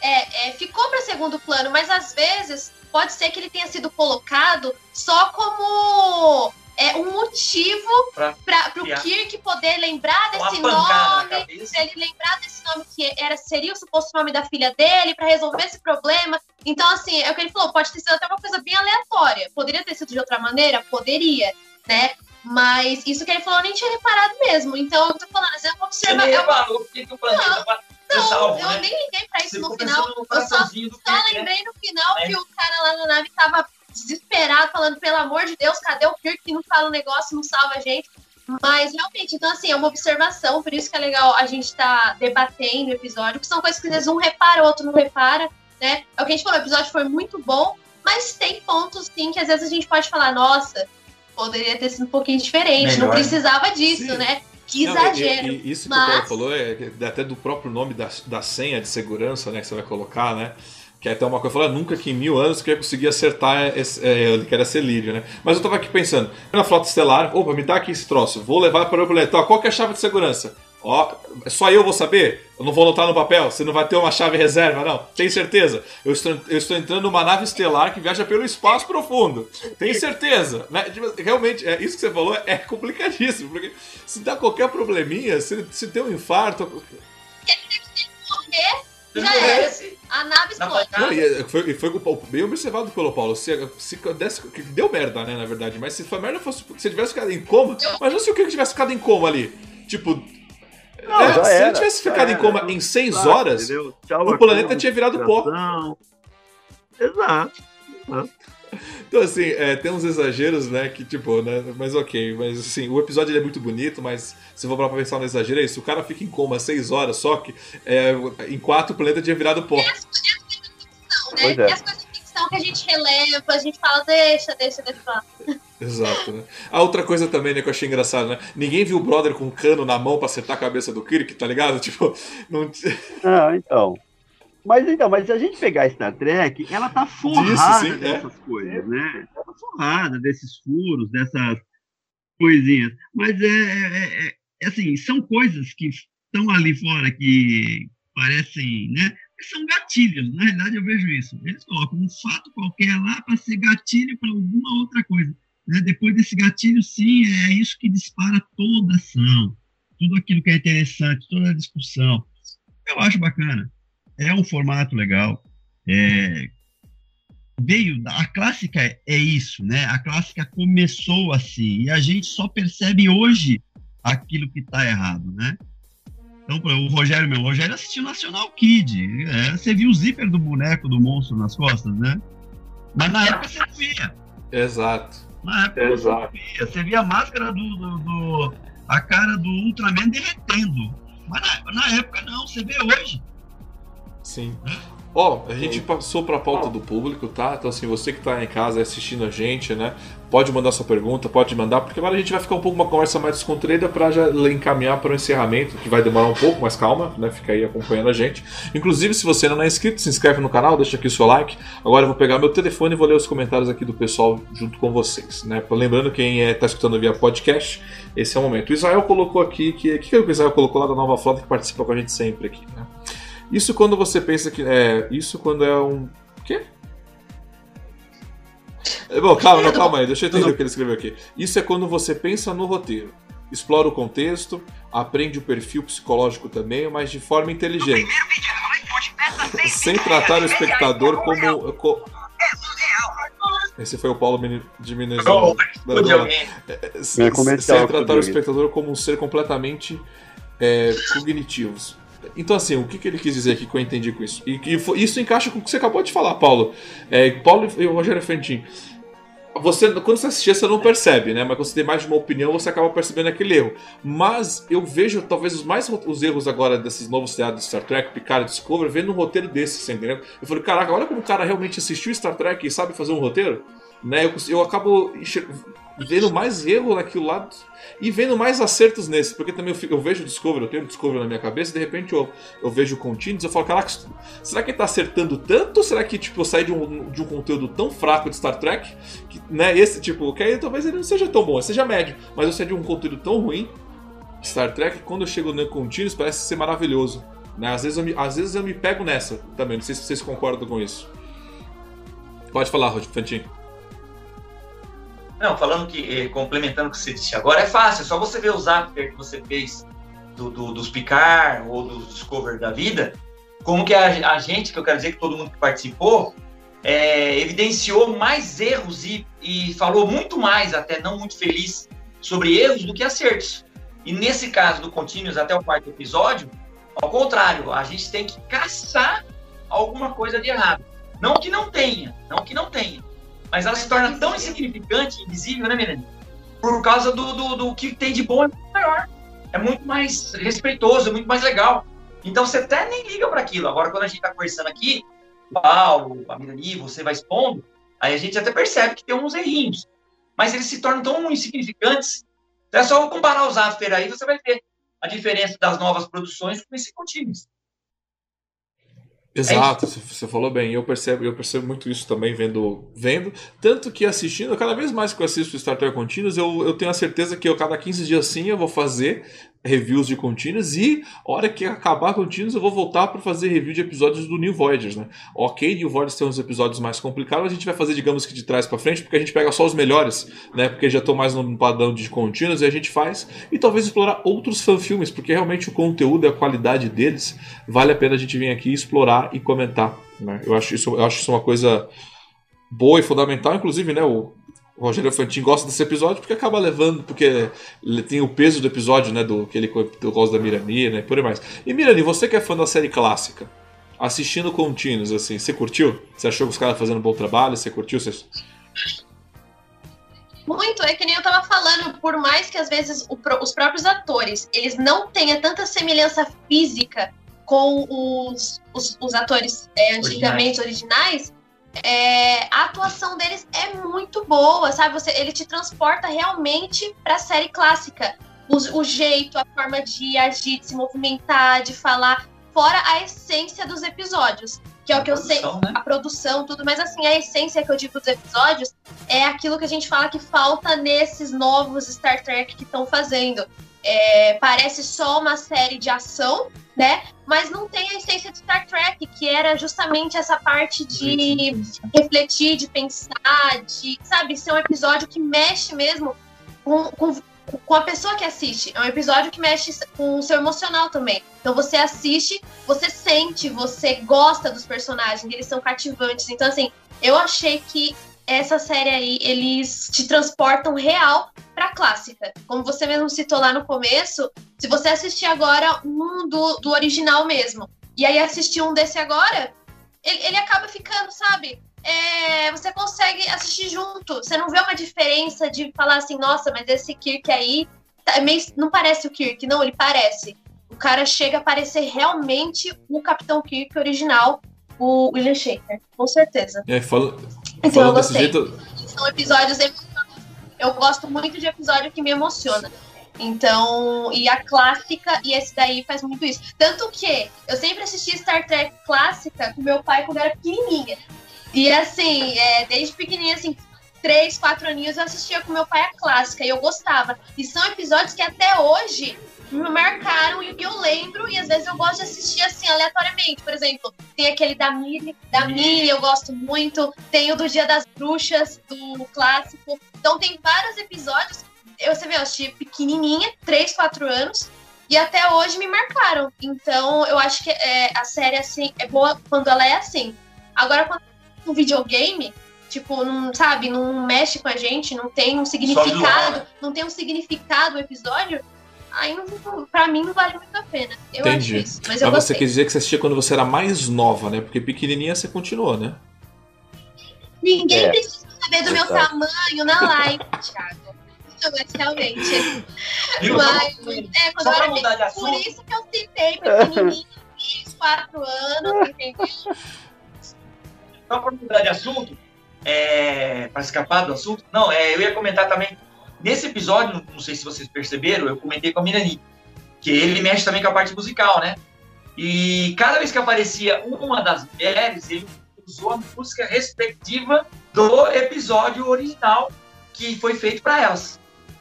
é, é, ficou para segundo plano, mas às vezes pode ser que ele tenha sido colocado só como é um motivo para o Kirk poder lembrar desse nome, ele lembrar desse nome que era seria o suposto nome da filha dele, para resolver esse problema. Então, assim, é o que ele falou, pode ter sido até uma coisa bem aleatória. Poderia ter sido de outra maneira? Poderia, né? Mas isso que ele falou eu nem tinha reparado mesmo. Então, eu tô falando, vezes eu observar. Você reparou porque o planeta não, não salvo, eu né? nem liguei pra isso Você no final. Eu só, só né? lembrei no final que o cara lá na nave tava desesperado, falando, pelo amor de Deus, cadê o Kirk que não fala o negócio, não salva a gente? Mas realmente, então assim, é uma observação, por isso que é legal a gente estar tá debatendo o episódio, que são coisas que às vezes um repara, o outro não repara, né? É o que a gente falou, o episódio foi muito bom, mas tem pontos sim que às vezes a gente pode falar, nossa, poderia ter sido um pouquinho diferente, Melhor. não precisava disso, sim. né? Que exagero. Não, e, e, isso mas... que o Paulo falou é, é até do próprio nome da, da senha de segurança, né, que você vai colocar, né? Que é até uma coisa, falei, nunca que em mil anos que eu ia conseguir acertar esse, é, ser lírio, né? Mas eu tava aqui pensando, na frota estelar, opa, me dá aqui esse troço, vou levar para o planeta. Qual que é a chave de segurança? Ó, só eu vou saber? Eu não vou anotar no papel? Você não vai ter uma chave reserva, não? Tem certeza? Eu estou, eu estou entrando numa nave estelar que viaja pelo espaço profundo. Tem certeza? Né? Tipo, realmente, é, isso que você falou é complicadíssimo, porque se dá qualquer probleminha, se, se tem um infarto. Ele já era. A nave explode. Não, e foi, foi bem observado pelo Paulo. Se, se desse, deu merda, né, na verdade. Mas se a merda fosse. Se tivesse ficado em coma. Mas não se o que tivesse ficado em coma ali. Tipo. Não, é, se era, ele tivesse ficado era, em coma em 6 claro, horas, Tchau, o planeta tinha virado pó. Exato. Então, assim, é, tem uns exageros, né? Que, tipo, né? Mas ok. Mas, assim, o episódio é muito bonito, mas se for pra pensar no exagero, é isso. O cara fica em coma seis horas, só que é, em quatro o planeta tinha virado pó. Não, né? Pois é. E as coisas de ficção que a gente releva, a gente fala, deixa, deixa, deixa. Exato, né? A outra coisa também, né, que eu achei engraçado, né? Ninguém viu o brother com um cano na mão pra acertar a cabeça do Kirk, tá ligado? [LAUGHS] Tipo, não. Ah, então. Mas então, mas se a gente pegar Star Trek, ela tá forrada Disso, sim, é. dessas coisas, né? Ela tá forrada desses furos, dessas coisinhas. Mas é, é- é- é assim, são coisas que estão ali fora que parecem, né? que São gatilhos, na realidade eu vejo isso. Eles colocam um fato qualquer lá para ser gatilho para alguma outra coisa. né? Depois desse gatilho, sim, é isso que dispara toda a ação, tudo aquilo que é interessante, toda a discussão. Eu acho bacana é um formato legal. É, veio a clássica é- isso, né? A clássica começou assim e a gente só percebe hoje aquilo que está errado, né? Então, o Rogério, meu, o Rogério assistiu National Kid. é, você viu o zíper do boneco do monstro nas costas, né? Mas na época você não via. Exato. Na época você Exato. via. Você via a máscara do, do- do- a cara do Ultraman derretendo. Mas na, na época não, você vê hoje. Sim. Ó, a gente passou pra pauta do público, tá? Então, assim, você que tá em casa assistindo a gente, né? Pode mandar sua pergunta, pode mandar, porque agora a gente vai ficar um pouco uma conversa mais descontraída pra já encaminhar para o encerramento, que vai demorar um pouco, mas calma, né? Fica aí acompanhando a gente. Inclusive, se você não é inscrito, se inscreve no canal, deixa aqui o seu like. Agora eu vou pegar meu telefone e vou ler os comentários aqui do pessoal junto com vocês, né? Lembrando, quem é, tá escutando via podcast, esse é o momento. O Israel colocou aqui, que, que que o Israel colocou lá da Nova Frota, que participa com a gente sempre aqui, né? Isso quando você pensa que. É, isso quando é um. O quê? É, Bom, calma, não, calma aí, deixa eu entender o que ele escreveu aqui. Isso é quando você pensa no roteiro, explora o contexto, aprende o perfil psicológico também, mas de forma inteligente. Sem tratar o espectador como. co- Esse foi o Paulo de Minas sem, É tratar o espectador como um ser completamente é, cognitivos. Então, assim, o que, que ele quis dizer aqui que eu entendi com isso? E fo- isso encaixa com o que você acabou de falar, Paulo. É, Paulo e o Rogério Fentin. Você, quando você assistir, você não percebe, né? Mas quando você tem mais de uma opinião, você acaba percebendo aquele erro. Mas eu vejo, talvez, os mais os erros agora desses novos seriados de Star Trek, Picard e Discovery, vendo um roteiro desse, você entendeu? Eu falei, caraca, olha como o cara realmente assistiu Star Trek e sabe fazer um roteiro. Né? Eu, eu acabo vendo mais erro naquilo lá e vendo mais acertos nesse, porque também eu, fico- eu vejo o Discovery, eu tenho o Discovery na minha cabeça, e de repente eu, eu vejo o Continuous, eu falo, caraca, será que ele tá acertando tanto? Ou será que tipo, eu saí de um, de um conteúdo tão fraco de Star Trek, que, né, esse tipo, que aí talvez ele não seja tão bom, seja médio, mas eu saí de um conteúdo tão ruim de Star Trek, que quando eu chego no Continuous parece ser maravilhoso. Né? Às, vezes eu me, às vezes eu me pego nessa também, não sei se vocês concordam com isso. Pode falar, Rod Fantin. Não, falando que, eh, complementando o que você disse agora, é fácil, é só você ver os after que você fez do, do- dos Picard ou dos Discover da vida, como que a, a gente, que eu quero dizer que todo mundo que participou, eh, evidenciou mais erros e, e falou muito mais, até não muito feliz, sobre erros do que acertos. E nesse caso do Continuous até o quarto episódio, ao contrário, a gente tem que caçar alguma coisa de errado. Não que não tenha, não que não tenha. Mas ela se torna tão insignificante, invisível, né, Miranda? Por causa do, do, do que tem de bom é muito maior. É muito mais respeitoso, é muito mais legal. Então você até nem liga para aquilo. Agora, quando a gente tá conversando aqui, o Paulo, a Mirani, você vai expondo, aí a gente até percebe que tem uns errinhos. Mas eles se tornam tão insignificantes. É só comparar os after aí, você vai ver a diferença das novas produções com esse contínuo. Exato, você você falou bem. Eu percebo, eu percebo muito isso também vendo, vendo. Tanto que assistindo, cada vez mais que eu assisto Star Trek Continuous, eu, eu tenho a certeza que eu cada 15 dias sim eu vou fazer reviews de Continuous e hora que acabar Continuous eu vou voltar para fazer review de episódios do New Voyagers, né? Ok, New Voyagers tem uns episódios mais complicados, a gente vai fazer, digamos que de trás para frente, porque a gente pega só os melhores, né? Porque já estou mais no padrão de Continuous e a gente faz e talvez explorar outros fanfilmes, porque realmente o conteúdo e a qualidade deles vale a pena a gente vir aqui explorar e comentar. Né? Eu, acho isso, eu acho isso uma coisa boa e fundamental. Inclusive, né, o Rogério Fantin gosta desse episódio porque acaba levando, porque ele tem o peso do episódio, né, do que ele do gosto da Mirani, né, e por aí mais. E Mirani, você que é fã da série clássica, assistindo contínuos, assim, você curtiu? Você achou que os caras fazendo um bom trabalho? Você curtiu? Você... Muito, é que nem eu tava falando, por mais que às vezes o, os próprios atores, eles não tenham tanta semelhança física com os, os, os atores é, antigamente originais, é, a atuação deles é muito boa, sabe? Você, ele te transporta realmente para a série clássica. O, o, jeito, a forma de agir, de se movimentar, de falar, fora a essência dos episódios. Que é o que eu sei, né? a produção, tudo, mas assim, a essência que eu digo dos episódios é aquilo que a gente fala que falta nesses novos Star Trek que estão fazendo. É, parece só uma série de ação, né? Mas não tem a essência de Star Trek, que era justamente essa parte de refletir, de pensar, de, sabe, ser um episódio que mexe mesmo com, com, com a pessoa que assiste. É um episódio que mexe com o seu emocional também. Então você assiste, você sente, você gosta dos personagens, eles são cativantes. Então, assim, eu achei que essa série aí, eles te transportam real pra clássica. Como você mesmo citou lá no começo, se você assistir agora um do, do original mesmo, e aí assistir um desse agora, ele, ele acaba ficando, sabe? É, você consegue assistir junto. Você não vê uma diferença de falar assim, nossa, mas esse Kirk aí tá, é meio, não parece o Kirk. Não, ele parece. O cara chega a parecer realmente o Capitão Kirk original, o William Shaker, com certeza. É, fala, então falando desse jeito. São episódios. Eu gosto muito de episódio que me emociona. Então, e a clássica, e esse daí faz muito isso. Tanto que eu sempre assisti Star Trek clássica com meu pai quando era pequenininha. E assim, é, desde pequenininha, assim, três, quatro aninhos, eu assistia com meu pai a clássica e eu gostava. E são episódios que até hoje me marcaram e eu lembro, e às vezes eu gosto de assistir assim, aleatoriamente. Por exemplo, tem aquele da Miri, da Miri, eu gosto muito. Tem o do Dia das Bruxas, do clássico. Então tem vários episódios. Eu, você vê, eu assisti pequenininha, 3, 4 anos, e até hoje me marcaram. Então eu acho que é, a série assim é boa quando ela é assim. Agora, quando é um videogame, tipo, não sabe, não mexe com a gente, não tem um significado, não tem um significado o episódio aí não, pra mim não vale muito a pena. Eu Entendi. isso. Mas, mas você quer dizer que você assistia quando você era mais nova, né? Porque pequenininha você continuou, né? Ninguém é. precisa saber do meu tamanho na live, [LAUGHS] Thiago. Mas realmente. Mas, é, quando eu era bem, por isso que eu citei pequenininho, 4 anos, entendeu? Só para mudar de assunto, é, para escapar do assunto, não, é, eu ia comentar também Nesse episódio, não sei se vocês perceberam, eu comentei com a Mirani, que ele mexe também com a parte musical, né? E cada vez que aparecia uma das mulheres, ele usou a música respectiva do episódio original que foi feito para elas.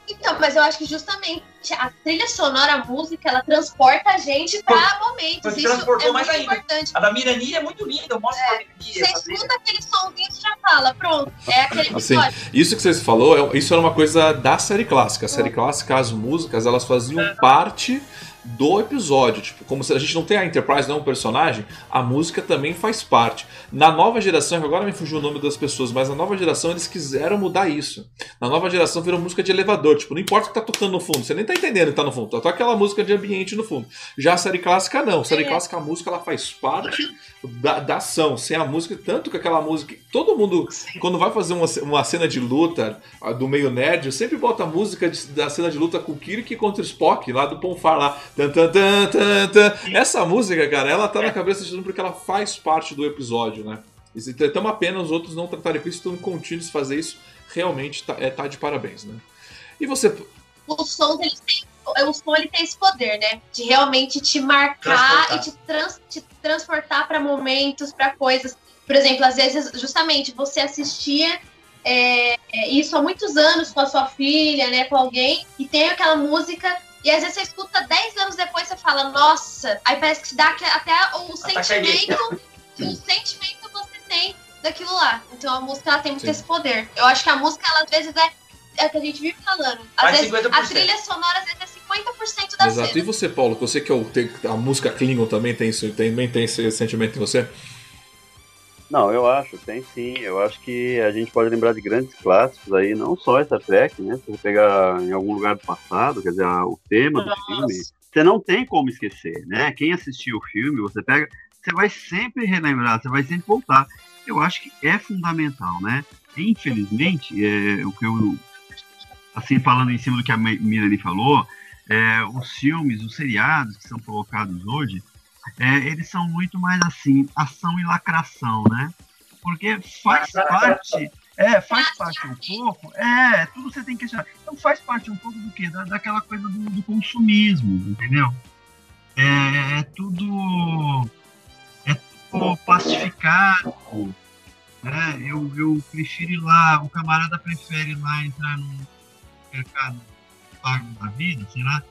Então, mas eu acho que justamente a trilha sonora, a música, ela transporta a gente para momentos. Isso transportou é mais muito ainda. importante. A da Mirani é muito linda, eu mostro é, pra Mirani. Você escuta aquele somzinho e já fala, pronto, é aquele assim, Isso que você falou, é isso era uma coisa da série clássica. A série clássica, as músicas, elas faziam é. parte do episódio. Tipo, como se a gente não tem a Enterprise, não é um personagem, a música também faz parte. Na nova geração, agora me fugiu o nome das pessoas, mas na nova geração eles quiseram mudar isso. Na nova geração virou música de elevador. Tipo, não importa o que tá tocando no fundo, você nem tá entendendo o que tá no fundo, tá aquela música de ambiente no fundo. Já a série clássica não. A série é. clássica, a música ela faz parte da, da, ação. Sem a música, tanto que aquela música. Todo mundo, quando vai fazer uma, uma cena de luta do meio nerd, sempre bota a música de, da cena de luta com o Kirk contra o Spock, lá do Ponfar lá. Tan, tan, tan, tan, tan. Essa música, cara, ela tá na cabeça de todo mundo porque ela faz parte do episódio, né? É tão uma pena os outros não tratarem com isso, estão contínuos fazer isso. Realmente tá, é, tá de parabéns, né? E você. O som ele tem, o som ele tem esse poder, né? De realmente te marcar e te, trans, te transportar para momentos, para coisas. Por exemplo, às vezes, justamente, você assistia é, isso há muitos anos com a sua filha, né? Com alguém, e tem aquela música e às vezes você escuta 10 anos depois você fala, nossa, aí parece que te dá até o sentimento, o sentimento você tem daquilo lá. Então a música ela tem muito Sim. esse poder. Eu acho que a música, ela, às vezes, é, é o que a gente vive falando. Às vezes 50%. a trilha sonora às vezes é 50% da Exato. Cena. E você, Paulo, você que é o, tem, a música Klingon também tem, isso, também tem esse sentimento em você? Não, eu acho, tem sim. Eu acho que a gente pode lembrar de grandes clássicos aí, não só Star Trek, né? Se você pegar em algum lugar do passado, quer dizer, o tema do filme, você não tem como esquecer, né? Quem assistiu o filme, você pega, você vai sempre relembrar, você vai sempre voltar. Eu acho que é fundamental, né? infelizmente, é, o que eu assim falando em cima do que a Mirani falou, é, os filmes, os seriados que são colocados hoje, é, eles são muito mais assim, ação e lacração, né? Porque faz parte, é, faz parte um pouco, é, tudo você tem que achar. Então faz parte um pouco do quê? Da, daquela coisa do, do consumismo, entendeu? É, é, tudo é tudo plastificado, né? Eu, eu prefiro ir lá, o camarada prefere ir lá entrar no mercado da vida, sei lá,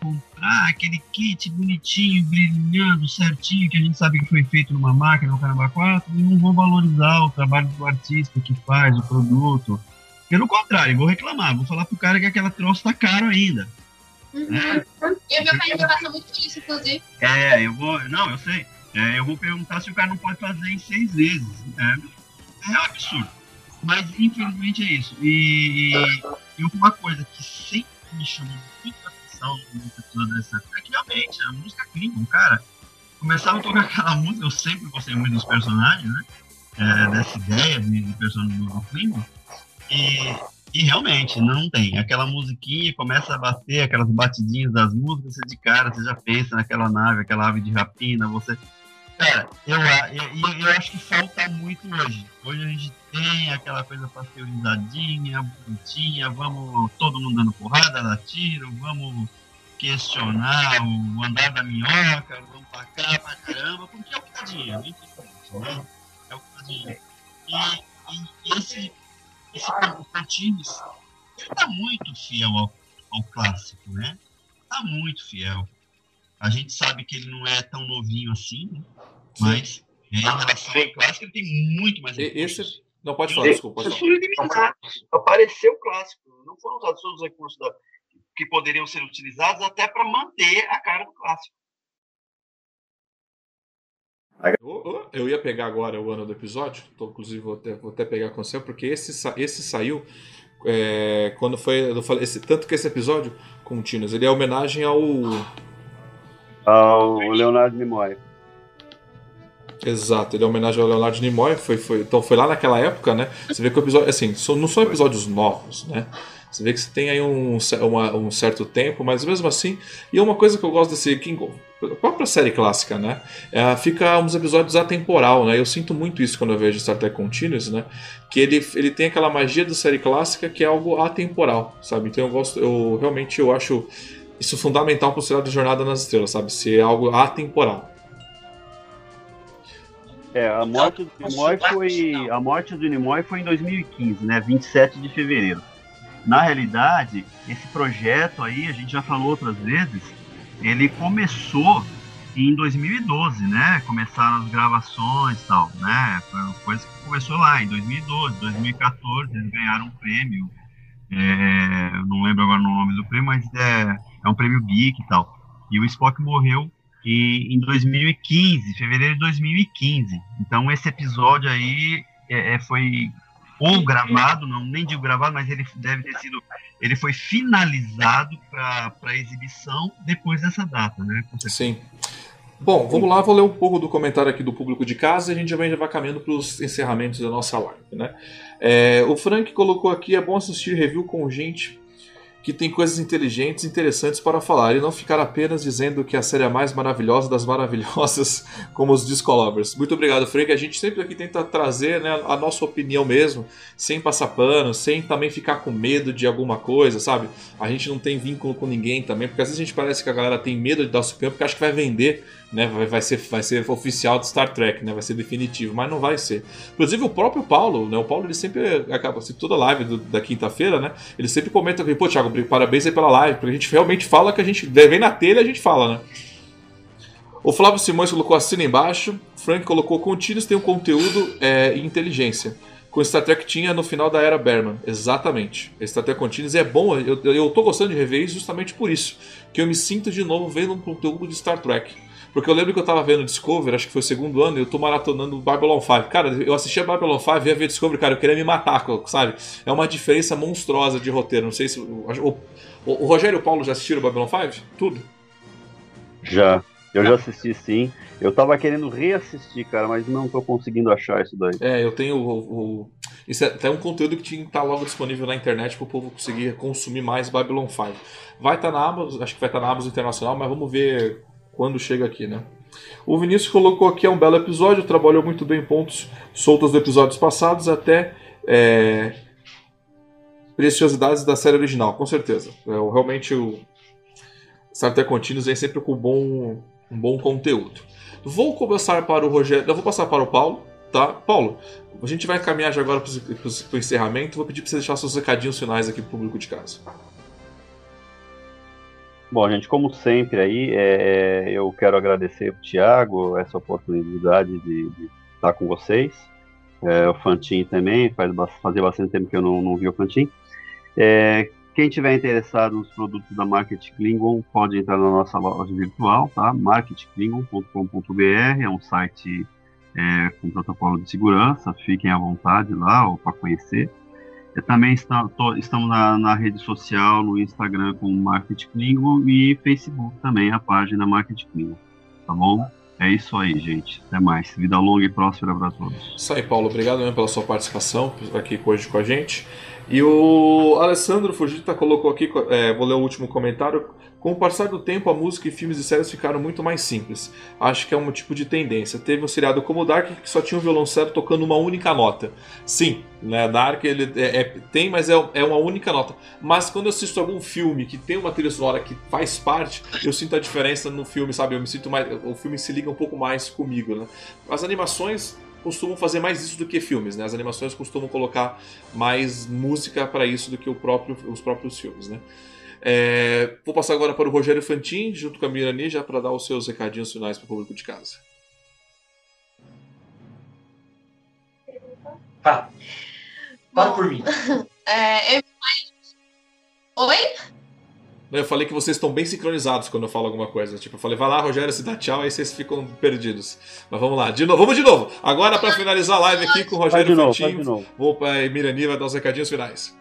comprar aquele kit bonitinho, brilhando, certinho, que a gente sabe que foi feito numa máquina, no Caramba 4, e não vão valorizar o trabalho do artista que faz o produto. Pelo contrário, vou reclamar, vou falar pro cara que aquela troça tá caro ainda. Uhum. É. E meu pai me passa muito isso, inclusive. É, eu vou. Não, eu sei. É, eu vou perguntar se o cara não pode fazer em seis vezes. É, é um absurdo. Mas infelizmente é isso. E, e uma coisa que sempre me chamou muito a atenção no episódio dessa é que realmente a música Klingon, cara, começava a tocar aquela música, eu sempre gostei muito dos personagens, né? É, dessa ideia de, de personagem do Klingon. E, e realmente, não tem. Aquela musiquinha começa a bater, aquelas batidinhas das músicas, você de cara, você já pensa naquela nave, aquela ave de rapina, você Cara, eu, eu, eu, acho que falta muito hoje. Hoje a gente tem aquela coisa pasteurizadinha, bonitinha, vamos todo mundo dando porrada, dar tiro, vamos questionar o andar da minhoca, vamos pra cá, pra caramba, porque é o que dá dinheiro, né? É o que dá dinheiro. E, e, esse, esse Martins, ele tá muito fiel ao, ao clássico, né? Tá muito fiel. A gente sabe que ele não é tão novinho assim, né? mas em relação ao clássico, ele tem muito mais. Esse, não, pode falar, desculpa. Pode falar. Apareceu o clássico. Não foram usados todos os recursos da, que poderiam ser utilizados até para manter a cara do clássico. Eu ia pegar agora o ano do episódio, então, inclusive vou até, vou até pegar com você, porque esse, esse saiu é, quando foi. Eu falei, esse, tanto que esse episódio, Contínuos, ele é homenagem ao ao Leonardo Nimoy. Exato, ele é homenagem ao Leonardo Nimoy, foi, foi, então foi lá naquela época, né? Você vê que o episódio, assim, não são episódios novos, né? Você vê que você tem aí um, uma, um certo tempo, mas mesmo assim, e é uma coisa que eu gosto desse King, a própria série clássica, né? É, fica uns episódios atemporal, né? Eu sinto muito isso quando eu vejo Star Trek Continuous, né? Que ele, ele tem aquela magia da série clássica que é algo atemporal, sabe? Então eu gosto, eu realmente eu acho isso é fundamental para o seriado de Jornada nas Estrelas, sabe? Ser algo atemporal. É, a morte do Nimoy foi a morte do Nimoy foi em 2015, né? 27 de fevereiro. Na realidade, esse projeto aí, a gente já falou outras vezes, ele começou em 2012, né? Começaram as gravações e tal, né? Foi uma coisa que começou lá em 2012, 2014, eles ganharam um prêmio. É, não lembro agora o nome do prêmio, mas é é um prêmio geek e tal. E o Spock morreu em 2015, fevereiro de 2015. Então esse episódio aí é, é, foi ou gravado, não nem digo gravado, mas ele deve ter sido, ele foi finalizado para exibição depois dessa data, né? Sim. Bom, vamos lá, vou ler um pouco do comentário aqui do público de casa e a gente já vai caminhando para os encerramentos da nossa live, né? É, o Frank colocou aqui, é bom assistir review com gente que tem coisas inteligentes e interessantes para falar e não ficar apenas dizendo que a série é a mais maravilhosa das maravilhosas, [LAUGHS] como os Discolovers. Muito obrigado, Frank. A gente sempre aqui tenta trazer né, a nossa opinião mesmo, sem passar pano, sem também ficar com medo de alguma coisa, sabe? A gente não tem vínculo com ninguém também, porque às vezes a gente parece que a galera tem medo de dar sua porque acha que vai vender né, vai, vai, ser, vai ser oficial de Star Trek, né, vai ser definitivo, mas não vai ser. Inclusive o próprio Paulo, né, o Paulo ele sempre acaba, se toda live do, da quinta-feira, né, ele sempre comenta que, pô, Thiago, parabéns aí pela live, porque a gente realmente fala que a gente vem na telha a gente fala, né. O Flávio Simões colocou assina embaixo, Frank colocou contínuos, tem um conteúdo é, e inteligência. Com Star Trek tinha no final da era Berman. Exatamente. Star Trek Continuous é bom, eu, eu tô gostando de rever isso justamente por isso. Que eu me sinto de novo vendo um conteúdo de Star Trek. Porque eu lembro que eu tava vendo Discovery, acho que foi o segundo ano, e eu tô maratonando Babylon 5. Cara, eu assisti a Babylon 5, ia ver Discovery, cara, eu queria me matar, sabe? É uma diferença monstruosa de roteiro. Não sei se. O, o, o Rogério e o Paulo já assistiram Babylon 5? Tudo? Já. Eu já assisti sim. Eu tava querendo reassistir, cara, mas não tô conseguindo achar isso daí. É, eu tenho o, o, Isso é até um conteúdo que tinha que estar logo disponível na internet para o povo conseguir consumir mais Babylon 5. Vai estar na Amazon, acho que vai estar na Amazon Internacional, mas vamos ver quando chega aqui, né? O Vinícius colocou aqui é um belo episódio, trabalhou muito bem pontos soltos dos episódios passados até é, preciosidades da série original, com certeza. É, realmente o Star Trek Continuous vem sempre com bom, um bom conteúdo. Vou começar para o Rogério, eu vou passar para o Paulo, tá? Paulo, a gente vai caminhar já agora para o encerramento. Vou pedir para você deixar seus recadinhos finais aqui para o público de casa. Bom, gente, como sempre aí, é, eu quero agradecer o Thiago essa oportunidade de, de estar com vocês. É, o Fantin também, faz, fazia bastante tempo que eu não, não vi o Fantin. É, quem tiver interessado nos produtos da Market Klingon pode entrar na nossa loja virtual, tá? marketklingon.com.br é um site é, com protocolo de segurança, fiquem à vontade lá para conhecer. Eu também está, tô, estamos na, na, rede social, no Instagram com Market Klingon e Facebook também, a página Market Klingon, tá bom? É isso aí, gente. Até mais. Vida longa e próspera para todos. Isso aí, Paulo. Obrigado mesmo pela sua participação aqui hoje com a gente. E o Alessandro Fujita colocou aqui, é, vou ler o último comentário. Com o passar do tempo, a música e filmes e séries ficaram muito mais simples. Acho que é um tipo de tendência. Teve um seriado como Dark que só tinha um violoncelo tocando uma única nota. Sim, né, Dark ele é, é, tem, mas é, é, uma única nota. Mas quando eu assisto algum filme que tem uma trilha sonora que faz parte, eu sinto a diferença no filme, sabe? Eu me sinto mais. O filme se liga um pouco mais comigo, né? As animações costumam fazer mais isso do que filmes, né? As animações costumam colocar mais música para isso do que próprio, os próprios filmes, né? É, vou passar agora para o Rogério Fantin, junto com a Mirani, já para dar os seus recadinhos finais para o público de casa. Fala. Fala por mim. [LAUGHS] É, eu... Oi? Eu falei que vocês estão bem sincronizados quando eu falo alguma coisa. Tipo, eu falei, vai lá, Rogério, se dá tchau, aí vocês ficam perdidos. Mas vamos lá, de novo, vamos de novo. Agora, para finalizar a live aqui com o Rogério Fantinho, vou para Mirani vai dar os recadinhos finais.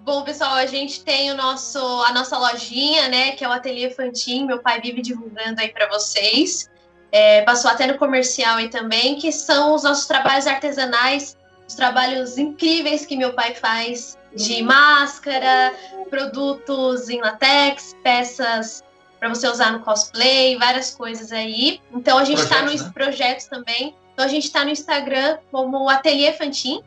Bom, pessoal, a gente tem o nosso, a nossa lojinha, né, que é o Ateliê Fantin. Meu pai vive divulgando aí para vocês. É, passou até no comercial aí também, que são os nossos trabalhos artesanais, os trabalhos incríveis que meu pai faz de máscara, produtos em latex, peças para você usar no cosplay, várias coisas aí. Então a gente está nos né? projetos também. Então a gente está no Instagram como Ateliê Fantin.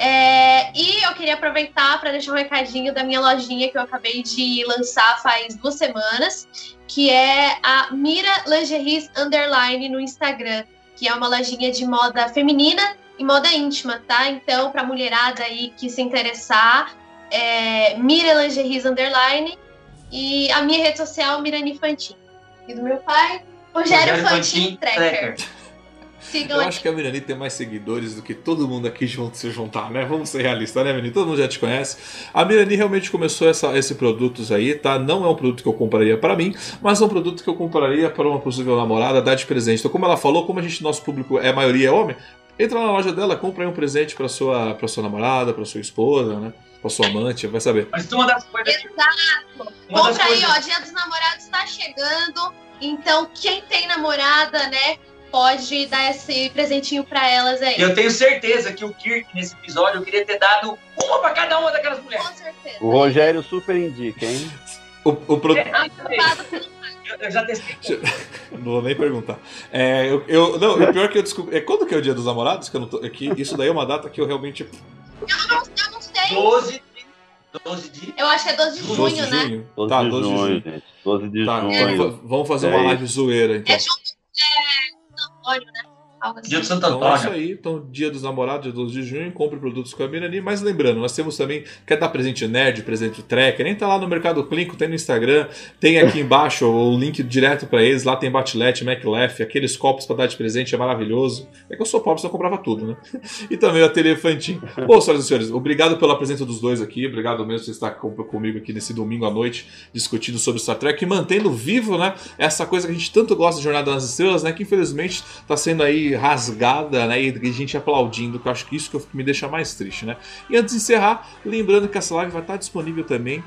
É, e eu queria aproveitar para deixar um recadinho da minha lojinha que eu acabei de lançar faz duas semanas, que é a Mira Lingeries Underline no Instagram, que é uma lojinha de moda feminina e moda íntima, tá? Então, para mulherada aí que se interessar, é Mira Lingeries Underline e a minha rede social, Mirani Fantin. E do meu pai, Rogério, Rogério Fantin, Tracker. Sigam eu aqui. acho que a Mirani tem mais seguidores do que todo mundo aqui junto se juntar, né? Vamos ser realistas, né, Mirani? Todo mundo já te conhece. A Mirani realmente começou essa, esse produtos aí, tá? Não é um produto que eu compraria para mim, mas é um produto que eu compraria para uma possível namorada dar de presente. Então, como ela falou, como a gente, nosso público é a maioria é homem, entra na loja dela, compra aí um presente para sua, pra sua namorada, para sua esposa, né? Pra sua amante, vai saber. Mas uma das coisas. Exato! Uma Compra aí, coisas... ó, Dia dos Namorados está chegando. Então, quem tem namorada, né? Pode dar esse presentinho para elas aí. Eu tenho certeza que o Kirk, nesse episódio, eu queria ter dado uma para cada uma daquelas mulheres. Com certeza. O Rogério super indica, hein? O, o pro... é, eu já testei. [LAUGHS] Não vou nem perguntar. É, eu, eu, não, o pior é que eu descobri. É quando que é o dia dos namorados? Que eu não tô, é que isso daí é uma data que eu realmente. Eu não, eu não sei. 12 de. 12 de. Eu acho que é 12 de 12 junho, de né? junho. 12 tá, 12 de junho. Gente. 12 de tá, junho. Vamos fazer uma live zoeira, então. É junto. É. Antônio, né? Assim. Dia do Santo Antônio. Então é isso aí. Então, dia dos namorados, dia 12 de junho, compre produtos com a Mirani. Mas lembrando, nós temos também, quer dar presente nerd, presente tracker, nem tá lá no Mercado Clínico, tem no Instagram, tem aqui embaixo o link direto para eles, lá tem Batlete, MacLef, aqueles copos para dar de presente, é maravilhoso. É que eu sou pobre, só comprava tudo, né? [LAUGHS] E também o Ateliê Fantin. Bom, senhoras e senhores, obrigado pela presença dos dois aqui, obrigado mesmo por estar comigo aqui nesse domingo à noite, discutindo sobre Star Trek e mantendo vivo, né, essa coisa que a gente tanto gosta de Jornada nas Estrelas, né, que infelizmente está sendo aí rasgada né? E gente aplaudindo, que eu acho que isso que me deixa mais triste, né? E antes de encerrar, lembrando que essa live vai estar disponível também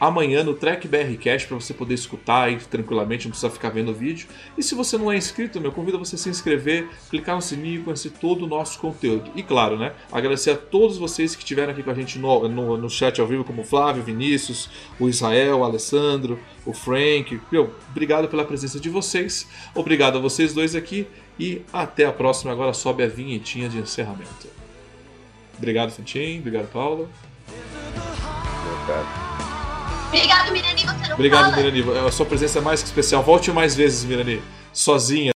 amanhã no Trek BR Cash para você poder escutar aí tranquilamente, não precisa ficar vendo o vídeo. E se você não é inscrito, meu, convido você a se inscrever, clicar no sininho e conhecer todo o nosso conteúdo. E claro, né, agradecer a todos vocês que estiveram aqui com a gente no, no, no chat ao vivo, como o Flávio, Vinícius, o Israel, o Alessandro, o Frank. Meu, obrigado pela presença de vocês, obrigado a vocês dois aqui e até a próxima. Agora sobe a vinhetinha de encerramento. Obrigado, Fantin. Obrigado, Paula. Obrigado. Obrigado, Mirani, você não Obrigado, fala. Mirani. A sua presença é mais que especial. Volte mais vezes, Mirani. Sozinha.